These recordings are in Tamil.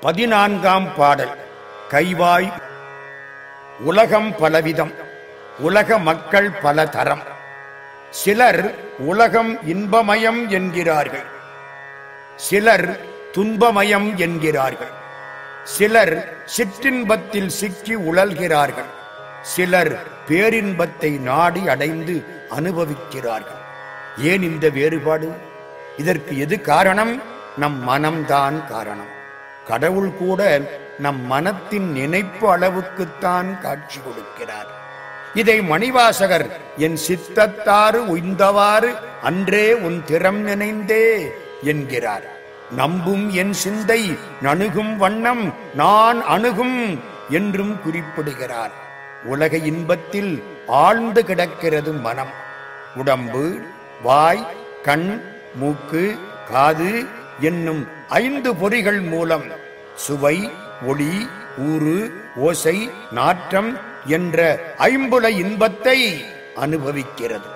பதினான்காம் பாடல். கைவாய். உலகம் பலவிதம். உலக மக்கள் பல தரம் சிலர் உலகம் இன்பமயம் என்கிறார்கள். சிலர் துன்பமயம் என்கிறார்கள். சிலர் சிற்றின்பத்தில் சிக்கி உழல்கிறார்கள். சிலர் பேரின்பத்தை நாடி அடைந்து அனுபவிக்கிறார்கள். ஏன் இந்த வேறுபாடு? இதற்கு எது காரணம்? நம் மனம்தான் காரணம். கடவுள் கூட நம் மனத்தின் நினைப்பு அளவுக்குத்தான் காட்சி கொடுக்கிறார். இதை மணிவாசகர் என் சித்தத்தாறு உய்ந்தவாறு அன்றே உன் திறம் நினைந்தே என்கிறார். நம்பும் என் சிந்தை நணுகும் வண்ணம் நான் அணுகும் என்றும் குறிப்பிடுகிறார். உலக இன்பத்தில் ஆழ்ந்து கிடக்கிறது மனம். உடம்பு வாய் கண் மூக்கு காது என்னும் ஐந்து பொறிகள் மூலம் சுவை ஒளி ஊறு ஓசை நாற்றம் என்ற ஐம்புல இன்பத்தை அனுபவிக்கிறது.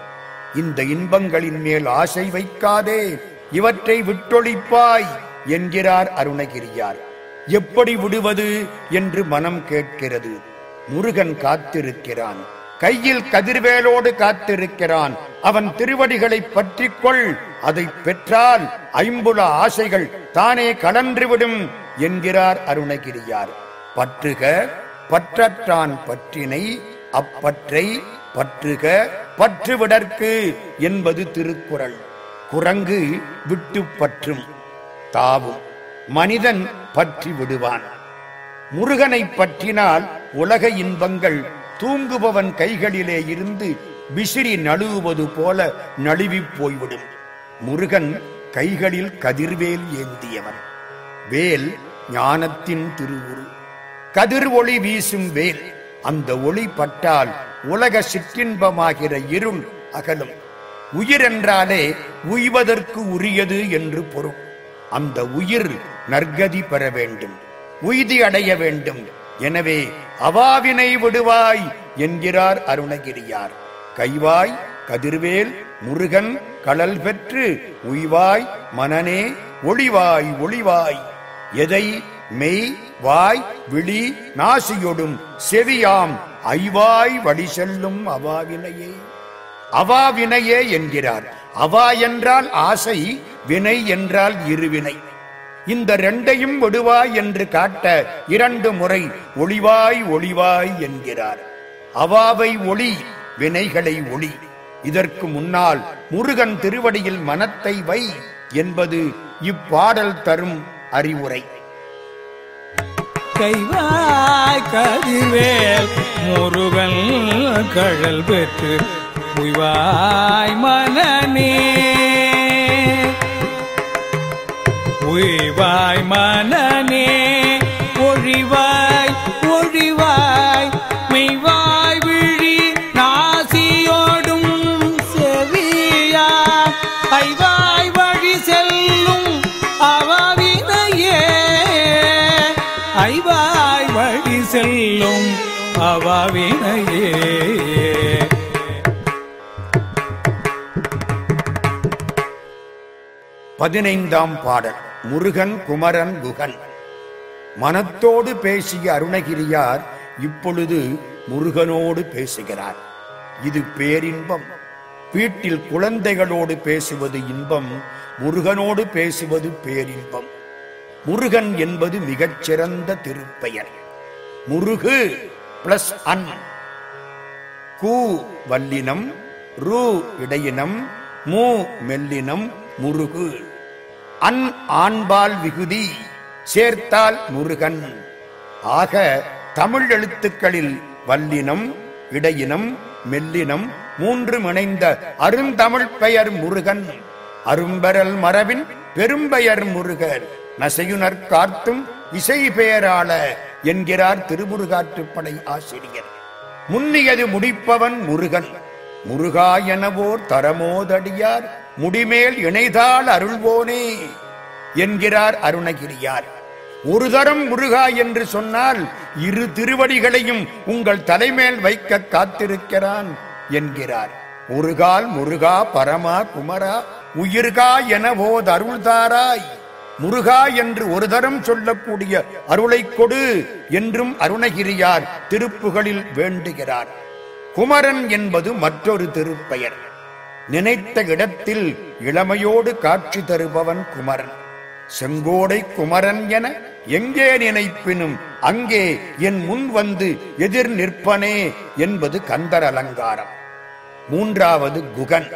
இந்த இன்பங்களின் மேல் ஆசை வைக்காதே இவற்றை விட்டொழிப்பாய் என்கிறார் அருணகிரியார். எப்படி விடுவது என்று மனம் கேட்கிறது. முருகன் காத்திருக்கிறான். கையில் கதிர்வேலோடு காத்திருக்கிறான். அவன் திருவடிகளை பற்றிக்கொள் அதை பெற்றால் ஐம்புல ஆசைகள் தானே கலன்றுவிடும் என்கிறார் அருணகிரியார். பற்றுக பற்றற்றான் பற்றினை அப்பற்றை பற்றுக பற்றுவிடற்கு என்பது திருக்குறள். குரங்கு விட்டு பற்றும் தாவும் மனிதன் பற்றி விடுவான். முருகனை பற்றினால் உலக இன்பங்கள் தூங்குபவன் கைகளிலே இருந்து விசிறி நழுவுவது போல நழுவிப் போய்விடும். முருகன் கைகளில் கதிர்வேல் ஏந்தியவன். வேல் ஞானத்தின் திருவுரு. கதிர் ஒளி வீசும் வேல் அந்த ஒளி பட்டால் உலக சிற்றின்பமாகிற இருள் அகலும். உயிர் என்றாலே உய்வதற்கு உரியது என்று பொருள். அந்த உயிர் நற்கதி பெற வேண்டும் உய்தி அடைய வேண்டும். எனவே அவாவினை விடுவாய் என்கிறார் அருணகிரியார். கைவாய் கதிர்வேல் முருகன் கடல் பெற்று உய்வாய் மனனே ஒளிவாய் ஒளிவாய். எதை? மெய் வாய் விழி நாசியொடும் செவியாம். ஐவாய் வழி செல்லும் அவாவினையே. அவாவினையே என்கிறார். அவா என்றால் ஆசை வினை என்றால் இருவினை. இந்த ரெண்டையும் விடுவாய் என்று காட்ட இரண்டு முறை ஒளிவாய் ஒளிவாய் என்கிறார். அவாவை ஒளி வினைகளை ஒளி. இதற்கு முன்னால் முருகன் திருவடியில் மனத்தை வை என்பது இப்பாடல் தரும் அறிவுரை. கைவாய் கதிர்வேல் முருகன் கழல் பெற்று உய்வாய் மனநே. உய்வாய் மன செல்லும் அவாவினையே. பதினைந்தாம் பாடல். முருகன் குமரன் குகன். மனத்தோடு பேசிய அருணகிரியார் இப்பொழுது முருகனோடு பேசுகிறார். இது பேரின்பம். வீட்டில் குழந்தைகளோடு பேசுவது இன்பம். முருகனோடு பேசுவது பேரின்பம். முருகன் என்பது மிகச்சிறந்த திருப்பெயர். முருகு பிளஸ் அன். கூ வல்லினம் ரு இடையினம் மூ மெல்லினம் முருகு. அன் ஆண்பால் விகுதி சேர்த்தால் முருகன். ஆக தமிழ் எழுத்துக்களில் வல்லினம் இடையினம் மெல்லினம் மூன்று இணைந்த அருந்தமிழ் பெயர் முருகன். அரும்பரல் மரபின் பெரும்பெயர் முருகர். நசையுணர் காத்தும் இசை பெயராள என்கிறார் திருமுருகாற்றுப்படை ஆசிரியர். முன்னியது முடிப்பவன் முருகன். முருகா எனவோர் தரமோதடியார். முடிமேல் இணைதால் அருள்வோனே என்கிறார் அருணகிரியார். ஒரு தரம் முருகா என்று சொன்னால் இரு திருவடிகளையும் உங்கள் தலைமேல் வைக்க காத்திருக்கிறான் என்கிறார். முருகால் முருகா பரமா குமரா உயிர்கா என அருள்தாராய். முருகா என்று ஒரு தரம் சொல்லக்கூடிய அருளை கொடு என்றும் அருணகிரியார் திருப்புகளில் வேண்டுகிறார். குமரன் என்பது மற்றொரு திருப்பெயர். நினைத்த இடத்தில் இளமையோடு காட்சி தருபவன் குமரன். செங்கோடை குமரன் என எங்கே நினைப்பினும் அங்கே என் முன் வந்து எதிர் நிற்பனே என்பது கந்தர் அலங்காரம் மூன்றாவது குகன்.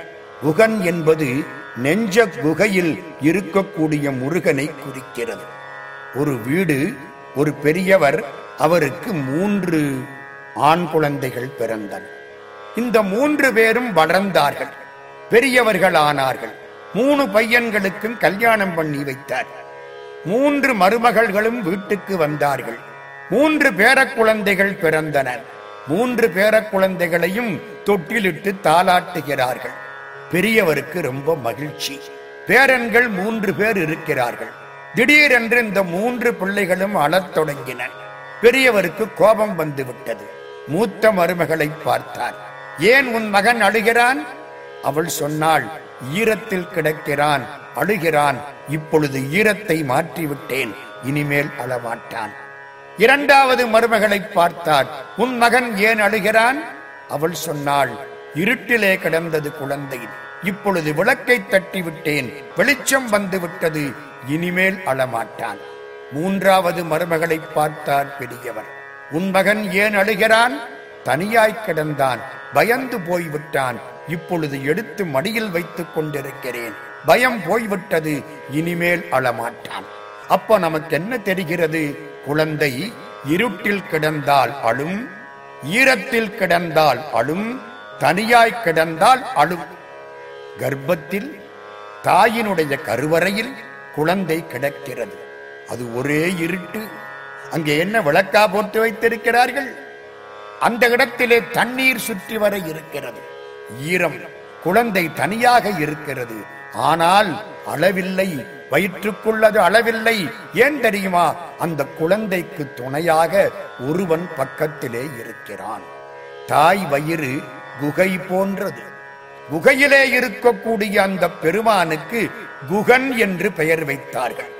குகன் என்பது நெஞ்ச குகையில் இருக்கக்கூடிய முருகனை குறிக்கிறது. ஒரு வீடு ஒரு பெரியவர் அவருக்கு மூன்று ஆண் குழந்தைகள் பிறந்தனர் இந்த மூன்று பேரும் வளர்ந்தார்கள் பெரியவர்கள் ஆனார்கள் மூணு பையன்களுக்கும் கல்யாணம் பண்ணி வைத்தார். மூன்று மருமகள்களும் வீட்டுக்கு வந்தார்கள். மூன்று பேரக்குழந்தைகள் பிறந்தனர் மூன்று பேரக்குழந்தைகளையும் தொட்டிலிட்டு தாளாட்டுகிறார்கள். பெரியவருக்கு ரொம்ப மகிழ்ச்சி. பேரன்கள் மூன்று பேர் இருக்கிறார்கள். திடீரென்று இந்த மூன்று பிள்ளைகளும் அழத் தொடங்கின. பெரியவருக்கு கோபம் வந்துவிட்டது. மூத்த மருமகளை பார்த்தார். ஏன் உன் மகன் அழுகிறான்? அவள் சொன்னாள். ஈரத்தில் கிடக்கிறான். அழுகிறான். இப்பொழுது ஈரத்தை மாற்றிவிட்டேன். இனிமேல் அழமாட்டான். இரண்டாவது மருமகளை பார்த்தார் உன் மகன் ஏன் அழுகிறான்? அவள் சொன்னாள். இருட்டிலே கிடந்தது குழந்தை. இப்பொழுது விளக்கை தட்டி விட்டேன் வெளிச்சம் வந்து விட்டது இனிமேல் அழமாட்டான். மூன்றாவது மருமகளை பார்த்தார் பெரியவர். உன் மகன் ஏன் அழுகிறான்? தனியாய் கிடந்தான். பயந்து போய்விட்டான். இப்பொழுது எடுத்து மடியில் வைத்துக் கொண்டிருக்கிறேன். பயம் போய்விட்டது. இனிமேல் அழமாட்டான். அப்ப நமக்கு என்ன தெரிகிறது? குழந்தை இருட்டில் கிடந்தால் அழும் ஈரத்தில் கிடந்தால் அழும் தனியாய் கிடந்தால் அழும். கர்ப்பத்தில் தாயினுடைய கருவறையில் குழந்தை கிடக்கிறது. அது ஒரே இருட்டு. அங்கே என்ன விளக்கா போட்டு வைத்திருக்கிறார்கள்? அந்த இடத்திலே தண்ணீர் சுற்றி வர இருக்கிறது. ஈரம். குழந்தை தனியாக இருக்கிறது. ஆனால் அளவில்லை. வயிற்றுக்குள்ளது அளவில்லை. ஏன் தெரியுமா? அந்த குழந்தைக்கு துணையாக ஒருவன் பக்கத்திலே இருக்கிறான். தாய் வயிறு குகை போன்றது. குகையிலே இருக்கக்கூடிய அந்த பெருமானுக்கு குகன் என்று பெயர் வைத்தார்கள்.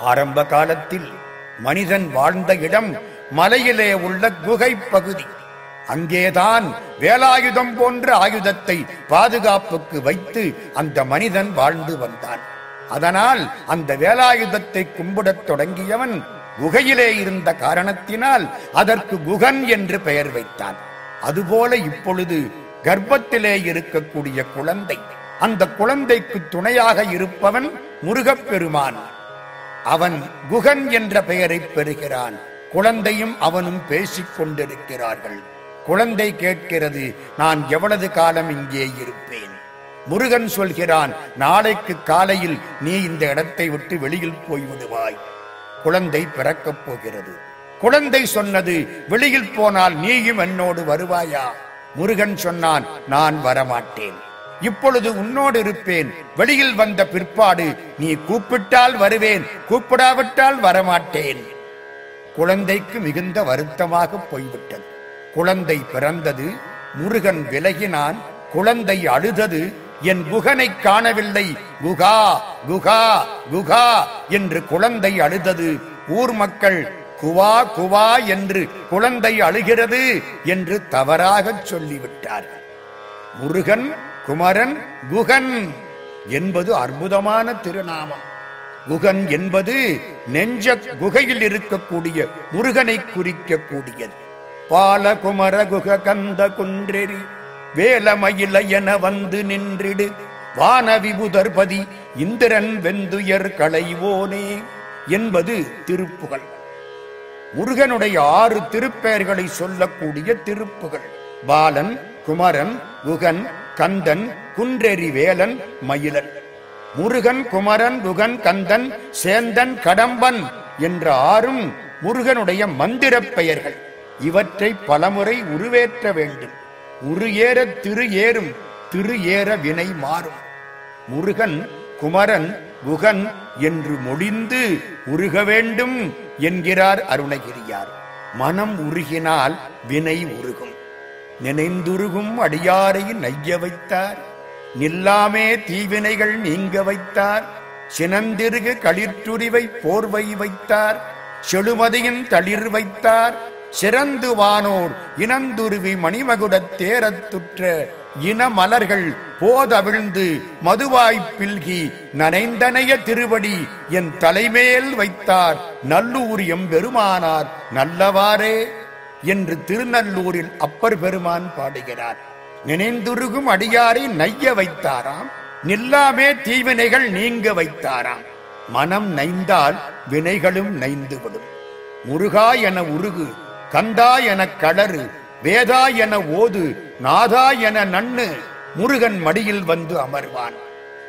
ஆரம்ப காலத்தில் மனிதன் வாழ்ந்த இடம் மலையிலே உள்ள குகை பகுதி. அங்கேதான் வேலாயுதம் போன்ற ஆயுதத்தை பாதுகாப்புக்கு வைத்து அந்த மனிதன் வாழ்ந்து வந்தான். அதனால் அந்த வேலாயுதத்தை கும்பிடத் தொடங்கியவன் குகையிலே இருந்த காரணத்தினால் அதற்கு குகன் என்று பெயர் வைத்தான். அதுபோல இப்பொழுது கர்ப்பத்திலே இருக்கக்கூடிய குழந்தை அந்த குழந்தைக்கு துணையாக இருப்பவன் முருகப்பெருமான். அவன் குகன் என்ற பெயரை பெறுகிறான். குழந்தையும் அவனும் பேசிக் கொண்டிருக்கிறார்கள். குழந்தை கேட்கிறது நான் எவ்வளவு காலம் இங்கே இருப்பேன்? முருகன் சொல்கிறான் நாளைக்கு காலையில் நீ இந்த இடத்தை விட்டு வெளியில் போய்விடுவாய். குழந்தை பிறக்கப் போகிறது. குழந்தை சொன்னது வெளியில் போனால் நீயும் என்னோடு வருவாயா? முருகன் சொன்னான் நான் வரமாட்டேன். இப்பொழுது உன்னோடு இருப்பேன். வெளியில் வந்த பிற்பாடு நீ கூப்பிட்டால் வருவேன். கூப்பிடாவிட்டால் வரமாட்டேன். குழந்தைக்கு மிகுந்த வருத்தமாக போய்விட்டது. குழந்தை பிறந்தது முருகன் விலகினான். குழந்தை அழுதது என் குகனை காணவில்லை. குகா குகா குகா என்று குழந்தை அழுதது. ஊர் மக்கள் குவா குவா என்று குழந்தை அழுகிறது என்று தவறாகச் சொல்லிவிட்டார்கள் முருகன் குமரன் குகன் என்பது அற்புதமான திருநாமம். குகன் என்பது நெஞ்ச குகையில் இருக்கக்கூடிய முருகனை குறிக்கக்கூடியது. பாலகுமர குக கந்த குன்றெறி வேலமயில என வந்து நின்றிடு. வானவிபுதர்பதி இந்திரன் வெந்துயர் களைவோனே என்பது திருப்புகள் முருகனுடைய ஆறு திருப்பெயர்களை சொல்லக்கூடிய திருப்புகள். பாலன் குமரன் குகன் கந்தன் குன்றெறி வேலன் மயிலன். முருகன் குமரன் குகன் கந்தன் சேந்தன் கடம்பன் என்ற ஆறும் முருகனுடைய மந்திரப் பெயர்கள். இவற்றை பலமுறை உருவேற்ற வேண்டும். உரு ஏற திரு ஏறும் திரு ஏற வினை மாறும். முருகன் குமரன் உகன் என்று மொழிந்து உருக வேண்டும் என்கிறார் அருணகிரியார். மனம் உருகினால் வினை உருகும். நினைந்துருகும் அடியாரை நைய வைத்தார். நில்லாமே தீவினைகள் நீங்க வைத்தார். சினந்திருகு களிற்றுரிவை போர்வை வைத்தார். செழுமதியின் தளிர் வைத்தார். சிறந்து வானோர் இனந்துருவி மணிமகுடத் தேரத்துற்ற இன மலர்கள் போதவிழ்ந்து மதுவாய் பில்கி நனைந்தனைய திருவடி என் தலைமேல் வைத்தார். நல்லூர் எம்பெருமானார் நல்லவாறே என்று திருநல்லூரில் அப்பர் பெருமான் பாடுகிறார். நினைந்துருகும் அடியாரை நைய வைத்தாராம். நில்லாமே தீவினைகள் நீங்க வைத்தாராம். மனம் நைந்தால் வினைகளும் நைந்துவிடும். முருகா என உருகு கந்தா என களறு வேதா என ஓது நாதா என நன்னு முருகன் மடியில் வந்து அமர்வான்.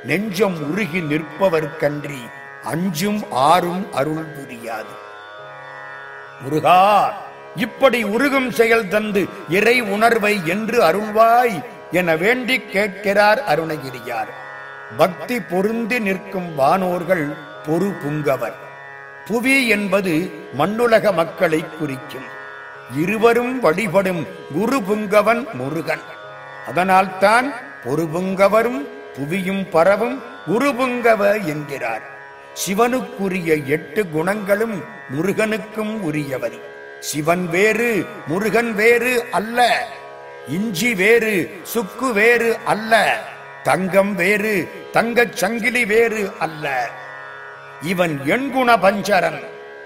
நெஞ்சம் உருகி நிற்பவர்க்கன்றி அஞ்சும் ஆறும் அருள் புரியாது. முருகா இப்படி உருகும் செயல் தந்து இறை உணர்வை என்று அருள்வாய் என வேண்டி கேட்கிறார் அருணகிரியார். பக்தி பொருந்தி நிற்கும் வானோர்கள் பொறு புங்கவர். புவி என்பது மண்ணுலக மக்களை குறிக்கும். இருவரும் வழிபடும் குரு புங்கவன் முருகன். அதனால்தான் பொறுபுங்கவரும் புவியும் பரவும் குருபுங்கவ என்கிறார். சிவனுக்குரிய எட்டு குணங்களும் முருகனுக்கும் உரியவர் சிவன் வேறு முருகன் வேறு அல்ல. இஞ்சி வேறு சுக்கு வேறு அல்ல. தங்கம் வேறு தங்கச் சங்கிலி வேறு அல்ல. இவன் எண்குண பஞ்சரன்.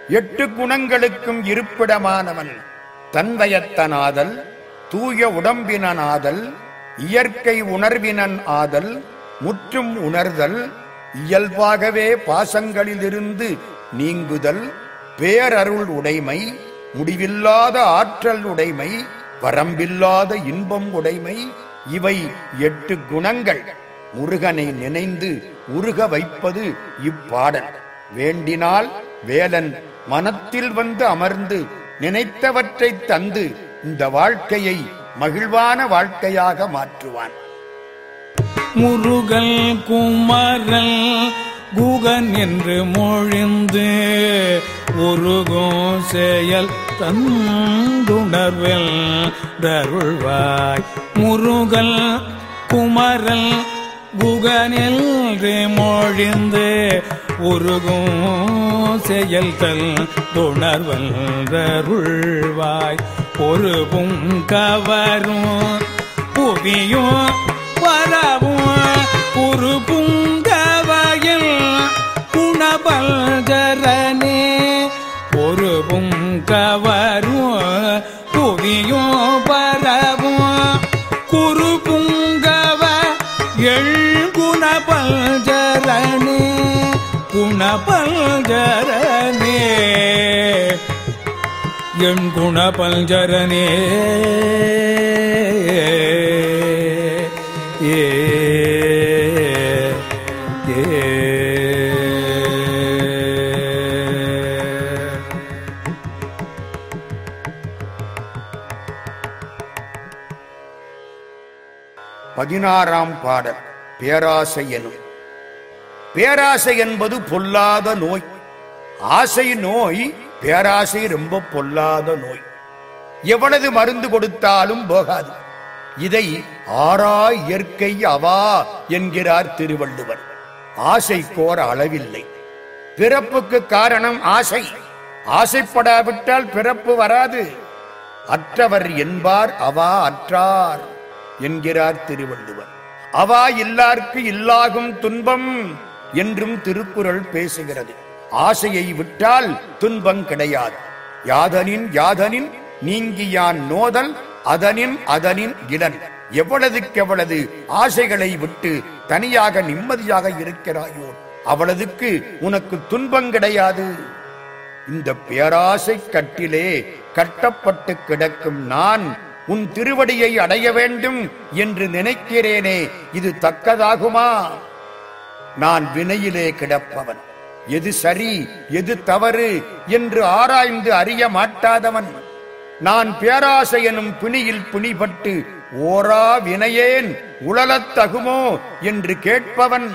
எட்டு குணங்களுக்கும் இருப்பிடமானவன். தன்வயத்தனாதல் தூய உடம்பினனாதல் இயற்கை உணர்வினன் ஆதல் முற்றும் உணர்தல் இயல்பாகவே பாசங்களிலிருந்து நீங்குதல் பேரருள் உடைமை முடிவில்லாத ஆற்றல் உடைமை வரம்பில்லாத இன்பம் உடைமை இவை எட்டு குணங்கள். முருகனை நினைந்து உருக வைப்பது இப்பாடல். வேண்டினால் வேலன் மனத்தில் வந்து அமர்ந்து நினைத்தவற்றை தந்து இந்த வாழ்க்கையை மகிழ்வான வாழ்க்கையாக மாற்றுவான். முருகல் குமரல் குகன் என்று மொழிந்து உருகோ செயல் தந்துணர்வில் தருள்வாய் முருகல் குமரல் புகனில் மொழிந்து உருகும் செயல் தல் துணர்வல் தருள்வாய் ஒரு புவியும் வரவும் பொறுப்பும் கவையில் குணபல்கரனே பொறுப்பும் கவரும் பஞ்சரனே என் குணபல்கரனே ஏ ஏ. பதினாறாம் பாடல் பேராசை எனும். பேராசை என்பது பொல்லாத நோய். ஆசை நோய் பேராசை ரொம்ப பொல்லாத நோய். எவ்வளவு மருந்து கொடுத்தாலும் போகாது. இதை ஆறா இயற்கை அவா என்கிறார் திருவள்ளுவர். கோர அளவில்லை. பிறப்புக்கு காரணம் ஆசை. ஆசைப்படாவிட்டால் பிறப்பு வராது. அற்றவர் என்பார் அவா அற்றார் என்கிறார் திருவள்ளுவர். அவா இல்லார்க்கு இல்லாகும் துன்பம் என்றும் திருக்குறள் பேசுகிறது. ஆசையை விட்டால் துன்பம் கிடையாது. யாதனின் யாதனின் நீங்கியான் நோதல் அதனின் அதனின் இடன். எவ்வளதுக்கெவ்வளது ஆசைகளை விட்டு தனியாக நிம்மதியாக இருக்கிறாயோ அவளதுக்கு உனக்கு துன்பம் கிடையாது. இந்த பேராசை கட்டிலே கட்டப்பட்டு கிடக்கும் நான் உன் திருவடியை அடைய வேண்டும் என்று நினைக்கிறேனே இது தக்கதாகுமா? நான் வினையிலே கிடப்பவன். எது சரி எது தவறு என்று ஆராய்ந்து அறிய மாட்டாதவன். நான் பேராசை எனும் பிணியில் பிணிபட்டு ஓரா வினையேன் உழலத்தகுமோ என்று கேட்பவன்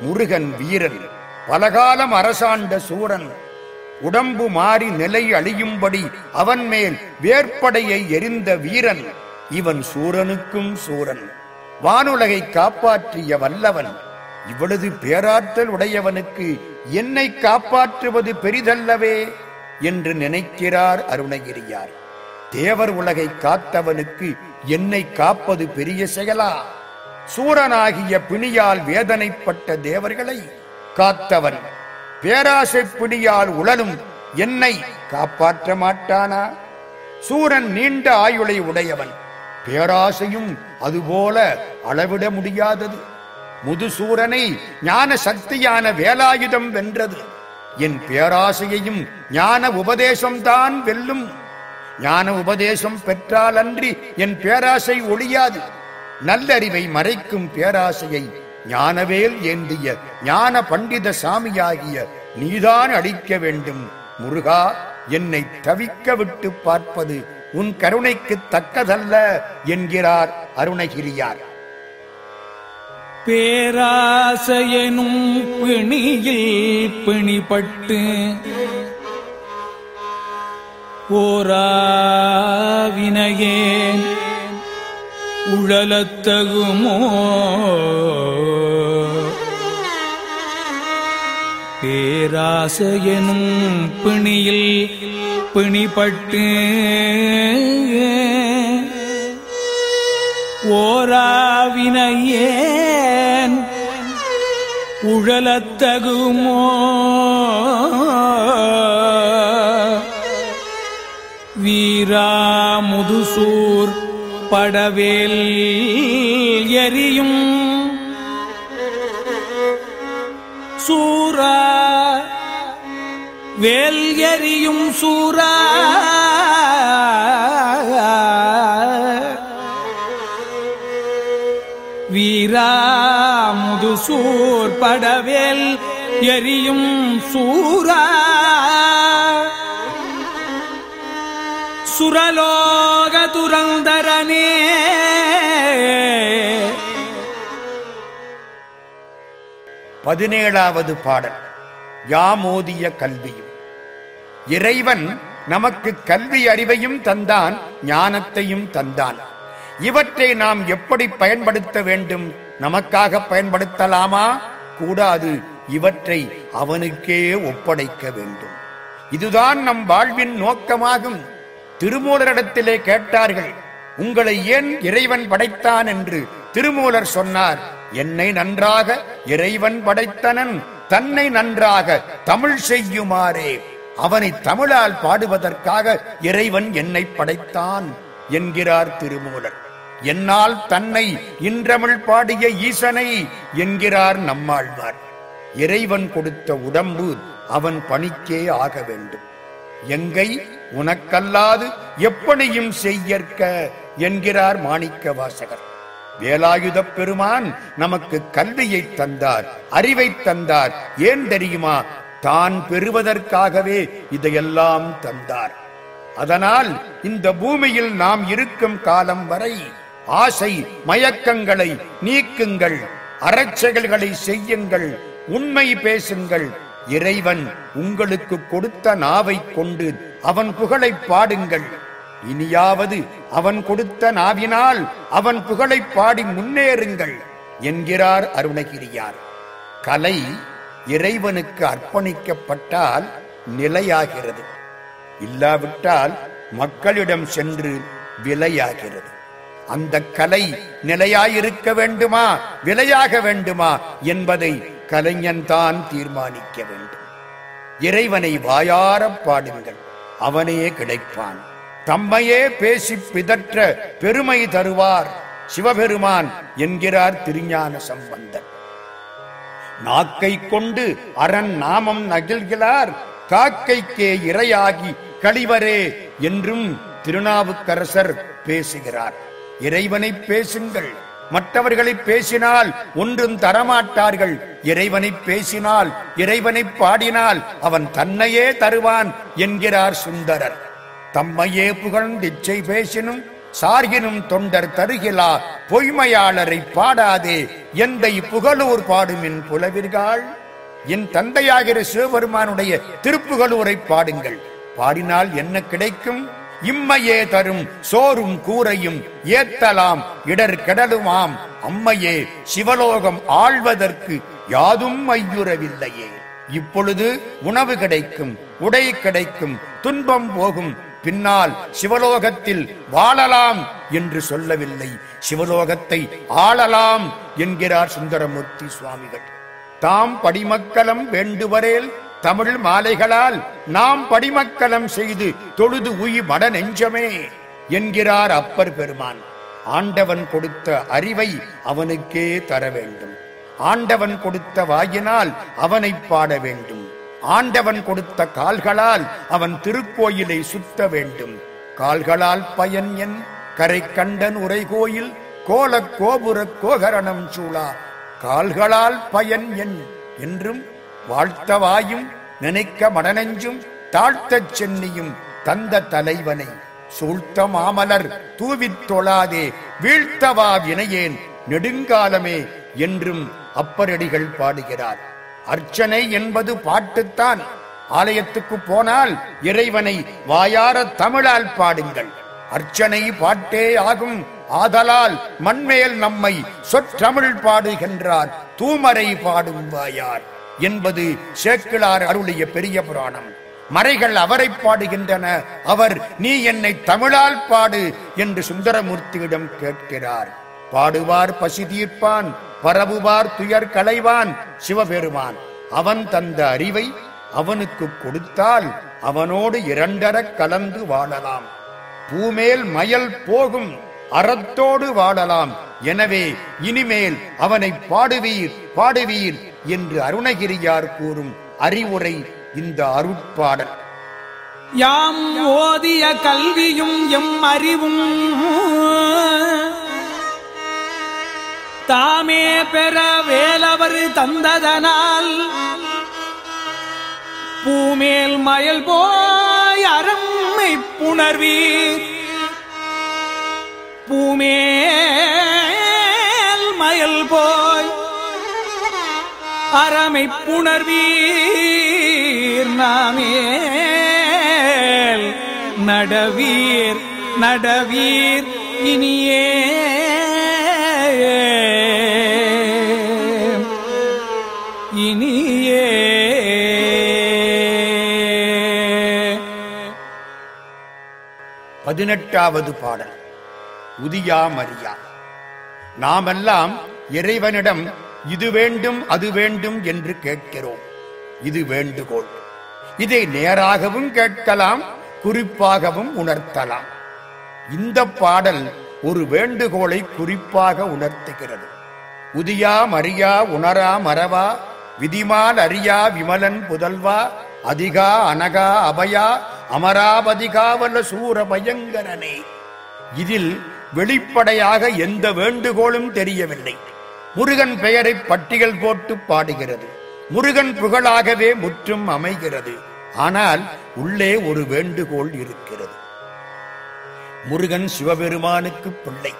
முருகன் வீரன் பலகாலம் அரசாண்ட சூரன். உடம்பு மாறி நிலை அழியும்படி அவன் மேல் வேற்படையை எரிந்த வீரன். இவன் சூரனுக்கும் சூரன். வானுலகை காப்பாற்றிய வல்லவன். இவ்வளவு பேராற்றல் உடையவனுக்கு என்னை காப்பாற்றுவது பெரிதல்லவே என்று நினைக்கிறார் அருணகிரியார். தேவர் உலகை காத்தவனுக்கு என்னை காப்பது பெரிய செயலா? சூரனாகிய பிணியால் வேதனைப்பட்ட தேவர்களை காத்தவன் பேராசை பிணியால் உழலும் என்னை காப்பாற்ற மாட்டானா? சூரன் நீண்ட ஆயுளை உடையவன் பேராசையும் அதுபோல அளவிட முடியாதது. முதுசூரனை ஞான சக்தியான வேலாயுதம் வென்றது. என் பேராசையையும் ஞான உபதேசம்தான் வெல்லும். ஞான உபதேசம் பெற்றால் அன்றி என் பேராசை ஒழியாது. நல்லறிவை மறைக்கும் பேராசையை ஞானவேல் ஏந்திய ஞான பண்டித சாமியாகிய நீதான் அழிக்க வேண்டும். முருகா என்னை தவிக்க விட்டு பார்ப்பது உன் கருணைக்கு தக்கதல்ல என்கிறார் அருணகிரியார். பேராசையனும் பிணியில் பிணிப்பட்டு ஓராவினையேன் உழலத்தகுமோ? பேராசையனும் பிணியில் பிணிப்பட்டு ஓராவினையேன் உழலத்தகுமோ? வீரா முதுசூர் படவேல் எரியும். சூரா வேல் எரியும் சூரா. வீராமுதுசூர் படவேல் எரியும் சூரா. சுரலோக துரந்தரனே. பதினேழாவது பாடல். யாமோதிய கல்வியும். இறைவன் நமக்கு கல்வி அறிவையும் தந்தான் ஞானத்தையும் தந்தான். இவற்றை நாம் எப்படி பயன்படுத்த வேண்டும்? நமக்காக பயன்படுத்தலாமா? கூடாது. இவற்றை அவனுக்கே ஒப்படைக்க வேண்டும். இதுதான் நம் வாழ்வின் நோக்கமாகும். திருமூலரிடத்திலே கேட்டார்கள் உங்களை ஏன் இறைவன் படைத்தான்? என்று திருமூலர் சொன்னார் என்னை நன்றாக இறைவன் படைத்தனன் தன்னை நன்றாக தமிழ் செய்யுமாறே. அவனை தமிழால் பாடுவதற்காக இறைவன் என்னை படைத்தான் என்கிறார் திருமூலர். என்னால் தன்னை இன்றமிழ் பாடிய ஈசனை என்கிறார் நம்மாழ்வார். இறைவன் கொடுத்த உடம்பு அவன் பணிக்கே ஆக வேண்டும். எங்கை உனக்கல்லாது எப்படியும் செய்யற்க என்கிறார் மாணிக்க வாசகர் வேலாயுதப் பெருமான் நமக்கு கல்வியை தந்தார் அறிவை தந்தார். ஏன் தெரியுமா? தான் பெறுவதற்காகவே இதையெல்லாம் தந்தார். அதனால் இந்த பூமியில் நாம் இருக்கும் காலம் வரை ஆசை மயக்கங்களை நீக்குங்கள் அறச்செயல்களை செய்யுங்கள் உண்மை பேசுங்கள். இறைவன் உங்களுக்கு கொடுத்த நாவைக் கொண்டு அவன் புகழை பாடுங்கள். இனியாவது அவன் கொடுத்த நாவினால் அவன் புகழை பாடி முன்னேறுங்கள் என்கிறார் அருணகிரியார். கலை இறைவனுக்கு அர்ப்பணிக்கப்பட்டால் நிலையாகிறது. இல்லாவிட்டால் மக்களிடம் சென்று விலையாகிறது. அந்த கலை நிலையாயிருக்க வேண்டுமா விலையாக வேண்டுமா என்பதை கலைஞன் தான் தீர்மானிக்க வேண்டும். இறைவனை வாயாரப் பாடுங்கள் அவனே கிடைப்பான். தம்மையே பேசி பிதற்ற பெருமை தருவார் சிவபெருமான் என்கிறார் திருஞான சம்பந்தர். நாக்கை கொண்டு அரண் நாமம் நகிழ்கிறார் காக்கைக்கே இரையாகி கழிவரே என்றும் திருநாவுக்கரசர் பேசுகிறார். இறைவனை பேசுங்கள். மற்றவர்களை பேசினால் ஒன்றும் தரமாட்டார்கள். இறைவனை பேசினால் இறைவனை பாடினால் அவன் தன்னையே தருவான் என்கிறார் சுந்தரர். தம்மையே புகழ்ந்திச்சை பேசினும் சார்கினும் தொண்டர் தருகிலா பொய்மையாளரை பாடாதே எந்தை புகழூர் பாடுமின் புலவிர்கள்? என் தந்தையாகிற சிவபெருமானுடைய திருப்புகழூரை பாடுங்கள். பாடினால் என்ன கிடைக்கும்? இம்மையே தரும் சோறும் கூரையும் ஏத்தலாம். இடர் கெடலுமாம். அம்மையே சிவலோகம் ஆழ்வதற்கு யாதும் ஐயுறவில்லையே. இப்பொழுது உணவு கிடைக்கும் உடை கிடைக்கும் துன்பம் போகும். பின்னால் சிவலோகத்தில் வாழலாம் என்று சொல்லவில்லை. சிவலோகத்தை ஆளலாம் என்கிறார் சுந்தரமூர்த்தி சுவாமிகள். தாம் படிமக்களம் வேண்டுவரேல் தமிழ் மாலைகளால் நாம் படிமக்கலம் செய்து தொழுது உயி மட நெஞ்சமே என்கிறார் அப்பர் பெருமான். ஆண்டவன் கொடுத்த அறிவை அவனுக்கே தர வேண்டும். ஆண்டவன் கொடுத்த வாயினால் அவனை பாட வேண்டும். ஆண்டவன் கொடுத்த கால்களால் அவன் திருக்கோயிலை சுத்த வேண்டும். கால்களால் பயன் என் கரை கண்டன் உரை கோயில் கோல கோபுர கோகரணம் சூழா. கால்களால் பயன் என் என்றும் வாழ்த்தவாயும் நினைக்க மடனெஞ்சும் தாழ்த்தச் சென்னியும் தந்த தலைவனை சூழ்த்த மாமலர் தூவித் தொழாதே வீழ்த்தவா வினையேன் நெடுங்காலமே என்றும் அப்பரடிகள் பாடுகிறார். அர்ச்சனை என்பது பாட்டுத்தான். ஆலயத்துக்கு போனால் இறைவனை வாயார தமிழால் பாடுங்கள். அர்ச்சனை பாட்டே ஆகும். ஆதலால் மண்மேல் நம்மை சொற்றமிழ் பாடுகின்றார். தூமரை பாடும் வாயார். என்பது சேக்கிழார் அருளிய பெரிய புராணம். மறைகள் அவரை பாடுகின்றன. அவர் நீ என்னை தமிழால் பாடு என்று சுந்தரமூர்த்தியிடம் கேட்கிறார். பாடுவார் பசி தீர்ப்பான் பரவுவார் துயர் களைவான் சிவபெருமான். அவன் தந்த அறிவை அவனுக்கு கொடுத்தால் அவனோடு இரண்டரக் கலந்து வாழலாம். பூமேல் மயல் போகும் அறத்தோடு வாழலாம். எனவே இனிமேல் அவனை பாடுவீர் பாடுவீர் என்று அருணகிரியார் கூறும் அறிவுரை இந்த அருட்பாடல். யாம் ஓதிய கல்வியும் எம் அறிவும் தாமே பெற வேலவர் தந்ததனால் பூமேல் மயல் போய் அரம்மை புணர்வீர். பூமே அறமை புணர்வீர் நாமேல். நடவீர் நடவீர் இனியே. இனியே. பதினெட்டாவது பாடல். உதியா மரியா. நாமெல்லாம் இறைவனிடம் இது வேண்டும் அது வேண்டும் என்று கேட்கிறோம். இது வேண்டுகோள். இதை நேராகவும் கேட்கலாம் குறிப்பாகவும் உணர்த்தலாம். இந்த பாடல் ஒரு வேண்டுகோளை குறிப்பாக உணர்த்துகிறது. உதியா மரியா உணரா மறவா விதிமால் அறியா விமலன் புதல்வா அதிகா அனகா அபயா அமராவதிகாவல சூர பயங்கரனே. இதில் வெளிப்படையாக எந்த வேண்டுகோளும் தெரியவில்லை. முருகன் பெயரை பட்டிகள் போட்டு பாடுகிறது. முருகன் புகழாகவே முற்றும் அமைகிறது. ஆனால் உள்ளே ஒரு வேண்டுகோள் இருக்கிறது. முருகன் சிவபெருமானுக்கு பிள்ளை.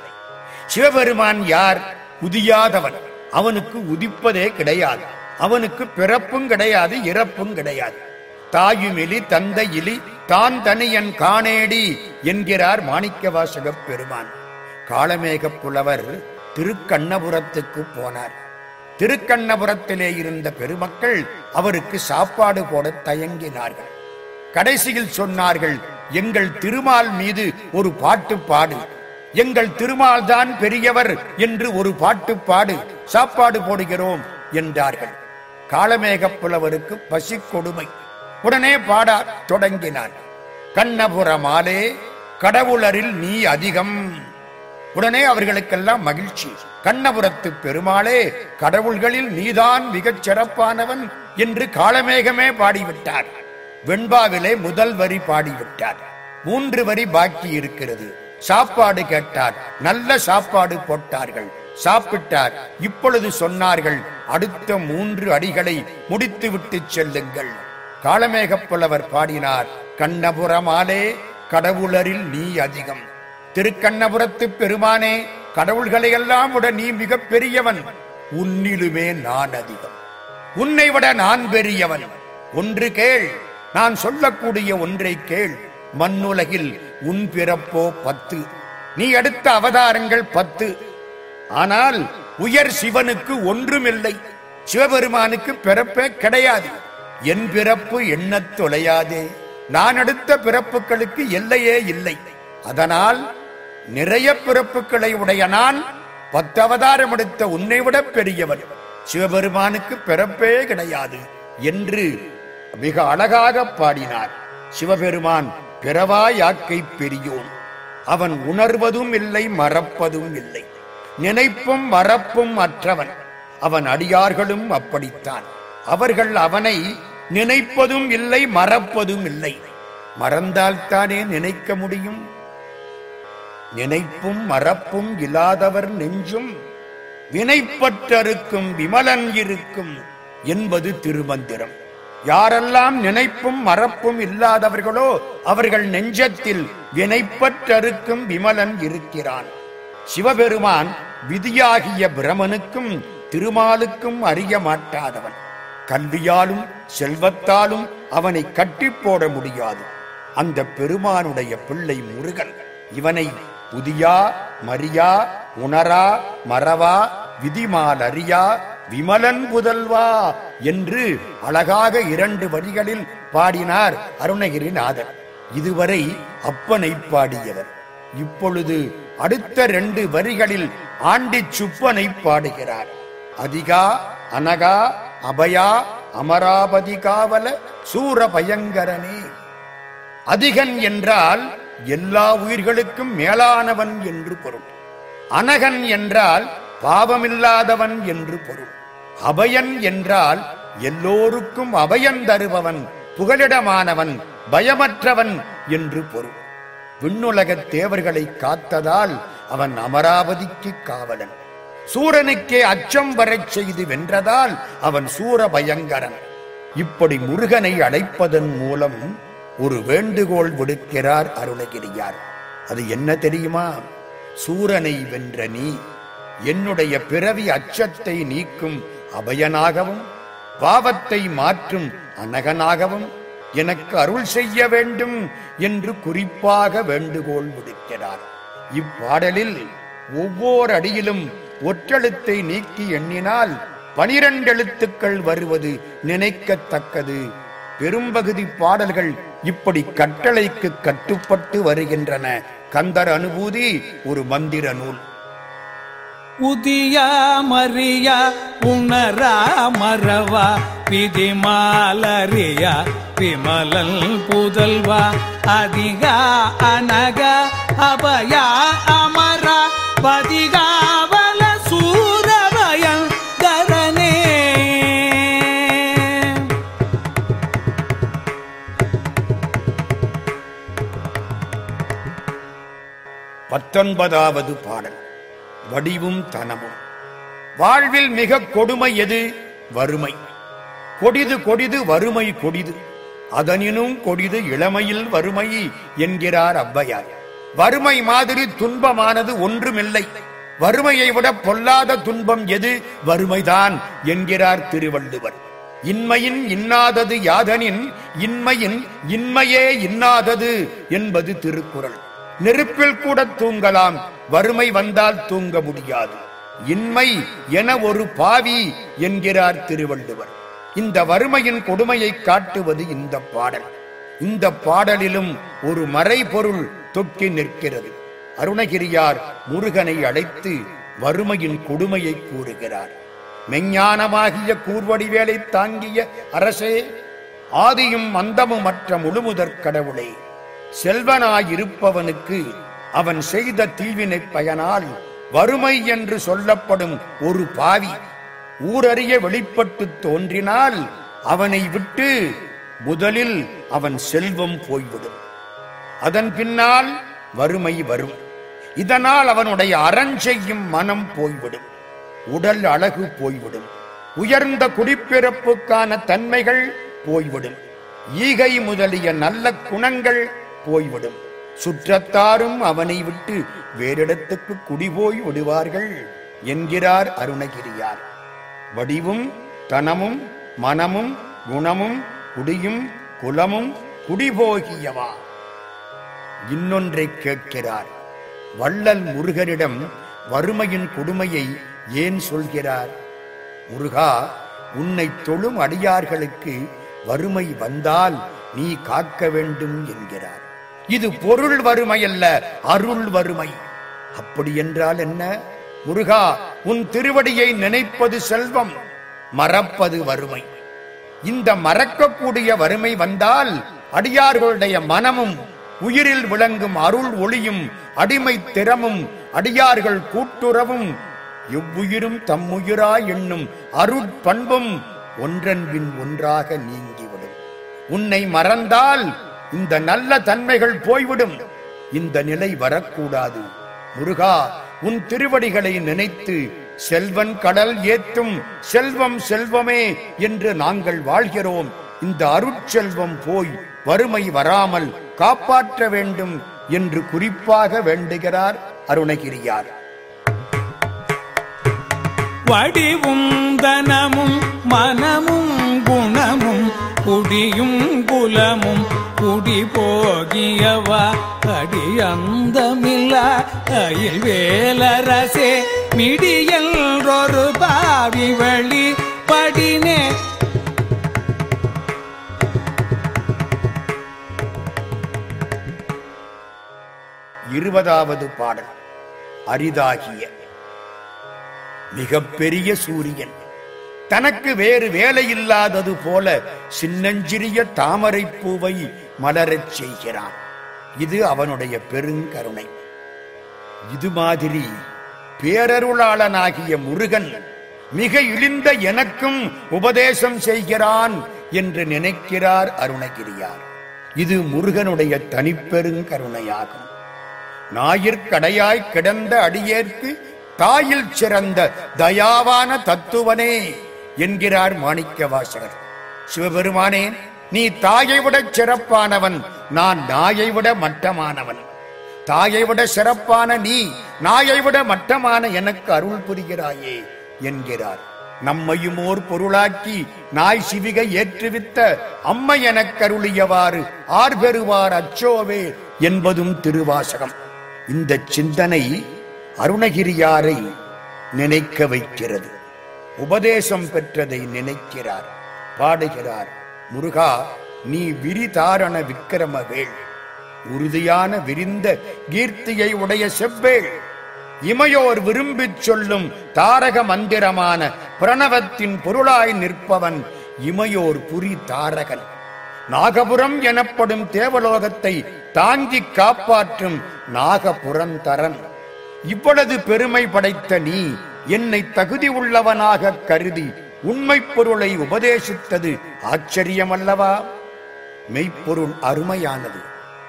சிவபெருமான் யார்? உதியாதவன். அவனுக்கு உதிப்பதே கிடையாது. அவனுக்கு பிறப்பும் கிடையாது இறப்பும் கிடையாது. தாயுமிலி தந்தை இலி தான் தனியன் காணேடி என்கிறார் மாணிக்கவாசகப் பெருமான். காளமேகப் புலவர் திருக்கண்ணபுரத்துக்கு போனார். திருக்கண்ணபுரத்திலே இருந்த பெருமக்கள் அவருக்கு சாப்பாடு போட தயங்கினார்கள். கடைசியில் சொன்னார்கள் எங்கள் திருமால் மீது ஒரு பாட்டு பாடு. எங்கள் திருமால் தான் பெரியவர் என்று ஒரு பாட்டு பாடு. சாப்பாடு போடுகிறோம் என்றார்கள். காளமேகப் புலவருக்கு பசி கொடுமை. உடனே பாட தொடங்கினார். கண்ணபுரமாலே கடவுளரில் நீ அதிகம். உடனே அவர்களுக்கெல்லாம் மகிழ்ச்சி. கண்ணபுரத்து பெருமாளே கடவுள்களில் நீதான் மிகச் சிறப்பானவன் என்று காளமேகமே பாடிவிட்டார். வெண்பாவிலே முதல் வரி பாடிவிட்டார். மூன்று வரி பாக்கி இருக்கிறது. சாப்பாடு கேட்டார். நல்ல சாப்பாடு போட்டார்கள். சாப்பிட்டார். இப்பொழுது சொன்னார்கள் அடுத்த மூன்று அடிகளை முடித்துவிட்டு செல்லுங்கள். காளமேகப் புலவர் பாடினார் கண்ணபுரமாலே கடவுளரில் நீ அதிகம். திருக்கண்ணபுரத்து பெருமானே கடவுள்களை எல்லாம் விட நீ மிகப் பெரியவன். உன்னிலுமே நான் அதிகம். உன்னை விட நான் பெரியவன். ஒன்று கேள். நான் சொல்லக்கூடிய ஒன்றை கேள். மண்ணுலகில் உன் பிறப்போ பத்து. நீ எடுத்த அவதாரங்கள் பத்து. ஆனால் உயர் சிவனுக்கு ஒன்றுமில்லை. சிவபெருமானுக்கு பிறப்பே கிடையாது. என் பிறப்பு எண்ணத் தொலையாதே. நான் எடுத்த பிறப்புகளுக்கு எல்லையே இல்லை. அதனால் நிறைய பிறப்புகளை உடைய நான் பத்தவதாரம் எடுத்த உன்னை விட பெரியவன். சிவபெருமானுக்கு பிறப்பே கிடையாது என்று மிக அழகாக பாடினார். சிவபெருமான் பிறவாயாக்கை பெரியோன். அவன் உணர்வதும் இல்லை மறப்பதும் இல்லை. நினைப்பும் மறப்பும் அற்றவன். அவன் அடியார்களும் அப்படித்தான். அவர்கள் அவனை நினைப்பதும் இல்லை மறப்பதும் இல்லை. மறந்தால்தானே நினைக்க முடியும்? நினைப்பும் மறப்பும் இல்லாதவர் நெஞ்சும் வினைப்பற்றருக்கும் விமலன் இருக்கும் என்பது திருமந்திரம். யாரெல்லாம் நினைப்பும் மறப்பும் இல்லாதவர்களோ அவர்கள் நெஞ்சத்தில் வினைப்பற்றருக்கும் விமலன் இருக்கிறான். சிவபெருமான் விதியாகிய பிரமனுக்கும் திருமாலுக்கும் அறிய மாட்டாதவன். கல்வியாலும் செல்வத்தாலும் அவனை கட்டி போட முடியாது. அந்த பெருமானுடைய பிள்ளை முருகன் இவனை புதியா மரியா உணரா மறவா விதிமாலறியா விமலன் புதல்வா என்று அழகாக இரண்டு வரிகளில் பாடினார் அருணகிரிநாதர். இதுவரை அப்பனை பாடியவர். இப்பொழுது அடுத்த ரெண்டு வரிகளில் ஆண்டி சுப்பனை பாடுகிறார். அதிகா அனகா அபயா அமராபதி காவல சூர பயங்கரனே அதிகன் என்றால் எல்லா உயிர்களுக்கும் மேலானவன் என்று பொருள். அனகன் என்றால் பாவமில்லாதவன் என்று பொருள். அபயன் என்றால் எல்லோருக்கும் அபயன் தருபவன் புகலிடமானவன் பயமற்றவன் என்று பொருள். விண்ணுலகத் தேவர்களை காத்ததால் அவன் அமராவதிக்கு காவலன். சூரனுக்கே அச்சம் வரச் செய்து வென்றதால் அவன் சூர பயங்கரன் இப்படி முருகனை அழைப்பதன் மூலம் ஒரு வேண்டுகோள் விடுக்கிறார் அருணகிரியார். அது என்ன தெரியுமா? சூரனை வென்ற நீ என்னுடைய பிறவி அச்சத்தை நீக்கும் அபயனாகவும் பாவத்தை மாற்றும் அனகனாகவும் எனக்கு அருள் செய்ய வேண்டும் என்று குறிப்பாக வேண்டுகோள் விடுக்கிறார். இப்பாடலில் ஒவ்வொரு அடியிலும் ஒற்றெழுத்தை நீக்கி எண்ணினால் பனிரெண்டு எழுத்துக்கள் வருவது நினைக்கத்தக்கது. பெரும்பகுதி பாடல்கள் இப்படி கட்டளைக்கு கட்டுப்பட்டு வருகின்றன. கந்தர் அனுபூதி ஒரு மந்திர நூல். உதியா மரியா உணரா மறவா விதிமாலரியா விமலல் புதல்வா அதிகா அனகா அபயா அமரா பதிகா பத்தொன்பதாவது பாடல். வடிவும் தனமும். வாழ்வில் மிக கொடுமை எது? வறுமை. கொடிது கொடிது வறுமை கொடிது. அதனினும் கொடிது இளமையில் வறுமை என்கிறார் அவ்வையார். வறுமை மாதிரி துன்பமானது ஒன்றுமில்லை. வறுமையை விட பொல்லாத துன்பம் எது? வறுமைதான் என்கிறார் திருவள்ளுவர். இன்மையின் இன்னாதது யாதனின் இன்மையின் இன்மையே இன்னாதது என்பது திருக்குறள். நெருப்பில் கூட தூங்கலாம். வறுமை வந்தால் தூங்க முடியாது. இன்மை என ஒரு பாவி என்கிறார் திருவள்ளுவர். இந்த வறுமையின் கொடுமையை காட்டுவது இந்த பாடல். இந்த பாடலிலும் ஒரு மறைபொருள் தொக்கி நிற்கிறது. அருணகிரியார் முருகனை அழைத்து வறுமையின் கொடுமையை கூறுகிறார். மெஞ்ஞானமாகிய கூர்வடிவேலை தாங்கிய அரசே ஆதியும் அந்தமுமற்ற முழுமுதற் கடவுளே செல்வனாயிருப்பவனுக்கு அவன் செய்த தீவினை பயனால் வறுமை என்று சொல்லப்படும் ஒரு பாவி ஊரறிய வெளிப்பட்டு தோன்றினால் அவனை விட்டு முதலில் அவன் செல்வம் போய்விடும். அதன் பின்னால் வறுமை வரும். இதனால் அவனுடைய அறஞ்செய்யும் மனம் போய்விடும். உடல் அழகு போய்விடும். உயர்ந்த குடிப்பிறப்புக்கான தன்மைகள் போய்விடும். ஈகை முதலிய நல்ல குணங்கள் போய்விடும். சுற்றத்தாரும் அவனை விட்டு வேறிடத்துக்கு குடிபோய் விடுவார்கள் என்கிறார் அருணகிரியார். வடிவும் தனமும் மனமும் குணமும் குடியும் குலமும் குடிபோகியவா? இன்னொன்றை கேட்கிறார். வள்ளல் முருகனிடம் வறுமையின் கொடுமையை ஏன் சொல்கிறார்? முருகா உன்னை தொழும் அடியார்களுக்கு வறுமை வந்தால் நீ காக்க வேண்டும் என்கிறார். இது பொருள் வறுமை அல்ல அருள் வறுமை. அப்படி என்றால் என்ன? முருகா உன் திருவடியை நினைப்பது செல்வம் மறப்பது வறுமை. இந்த மறக்கக்கூடிய வறுமை வந்தால் அடியார்களுடைய மனமும் உயிரில் விளங்கும் அருள் ஒளியும் அடிமை திறமும் அடியார்கள் கூட்டுறவும் எவ்வுயிரும் தம்முயிரா என்னும் அருட்பண்பும் ஒன்றன்பின் ஒன்றாக நீங்கிவிடும். உன்னை மறந்தால் இந்த நல்ல தன்மைகள் போய்விடும். இந்த நிலை வரக்கூடாது. முருகா உன் திருவடிகளை நினைத்து செல்வன் கடல் ஏத்தும் செல்வம் செல்வமே என்று நாங்கள் வாழ்கிறோம். இந்த அருட்செல்வம் போய் வறுமை வராமல் காப்பாற்ற வேண்டும் என்று குறிப்பாக வேண்டுகிறார் அருணகிரியார். வடிவும் தனமும் மனமும் குணமும் குடியும் குலமும் குடி போகியவா அடியந்தமில்ல அயில் வேலரசே மிடியன்றொரு பாவி வழி படினே இருபதாவது பாடல் அரிதாகிய மிகப்பெரிய சூரியன் தனக்கு வேறு வேலை இல்லாதது போல சின்னஞ்சிறிய தாமரை பூவை மலரச் செய்கிறான். இது அவனுடைய பெருங்கருணை. இது மாதிரி பேரருளாளனாகிய முருகன் மிக இழிந்த எனக்கும் உபதேசம் செய்கிறான் என்று நினைக்கிறார் அருணகிரியார். இது முருகனுடைய தனிப்பெருங்கருணையாகும். ஞாயிற்கடையாய் கிடந்த அடியேற்கு தாயில் சிறந்த தயாவான தத்துவனே என்கிறார் மாணிக்க வாசகர் சிவபெருமானேன் நீ தாயை விட சிறப்பானவன் நான் நாயை விட மட்டமானவன். தாயை விட சிறப்பான நீ நாயை விட மட்டமான எனக்கு அருள் புரிகிறாயே என்கிறார். நம்மையும் ஓர் பொருளாக்கி நாய் சிவிகை ஏற்றுவித்த அம்மை எனக்கருளியவாறு ஆர் பெறுவார் அச்சோவே என்பதும் திருவாசகம். இந்த சிந்தனை அருணகிரியாரை நினைக்க வைக்கிறது. உபதேசம் பெற்றதை நினைக்கிறார் பாடுகிறார். முருகா நீ விரிதாரண விக்கிரமவேள். உறுதியான விரிந்த கீர்த்தியை உடைய செவ்வேள். இமையோர் விரும்பிச் சொல்லும் தாரக மந்திரமான பிரணவத்தின் பொருளாய் நிற்பவன் இமையோர் புரி தாரகன். நாகபுரம் எனப்படும் தேவலோகத்தை தாங்கி காப்பாற்றும் நாகபுரந்தரன் இவ்வளவு பெருமை படைத்த நீ என்னை தகுதி உள்ளவனாக கருதி உண்மைப் பொருளை உபதேசித்தது ஆச்சரியம் அல்லவா மெய்ப்பொருள் அருமையானது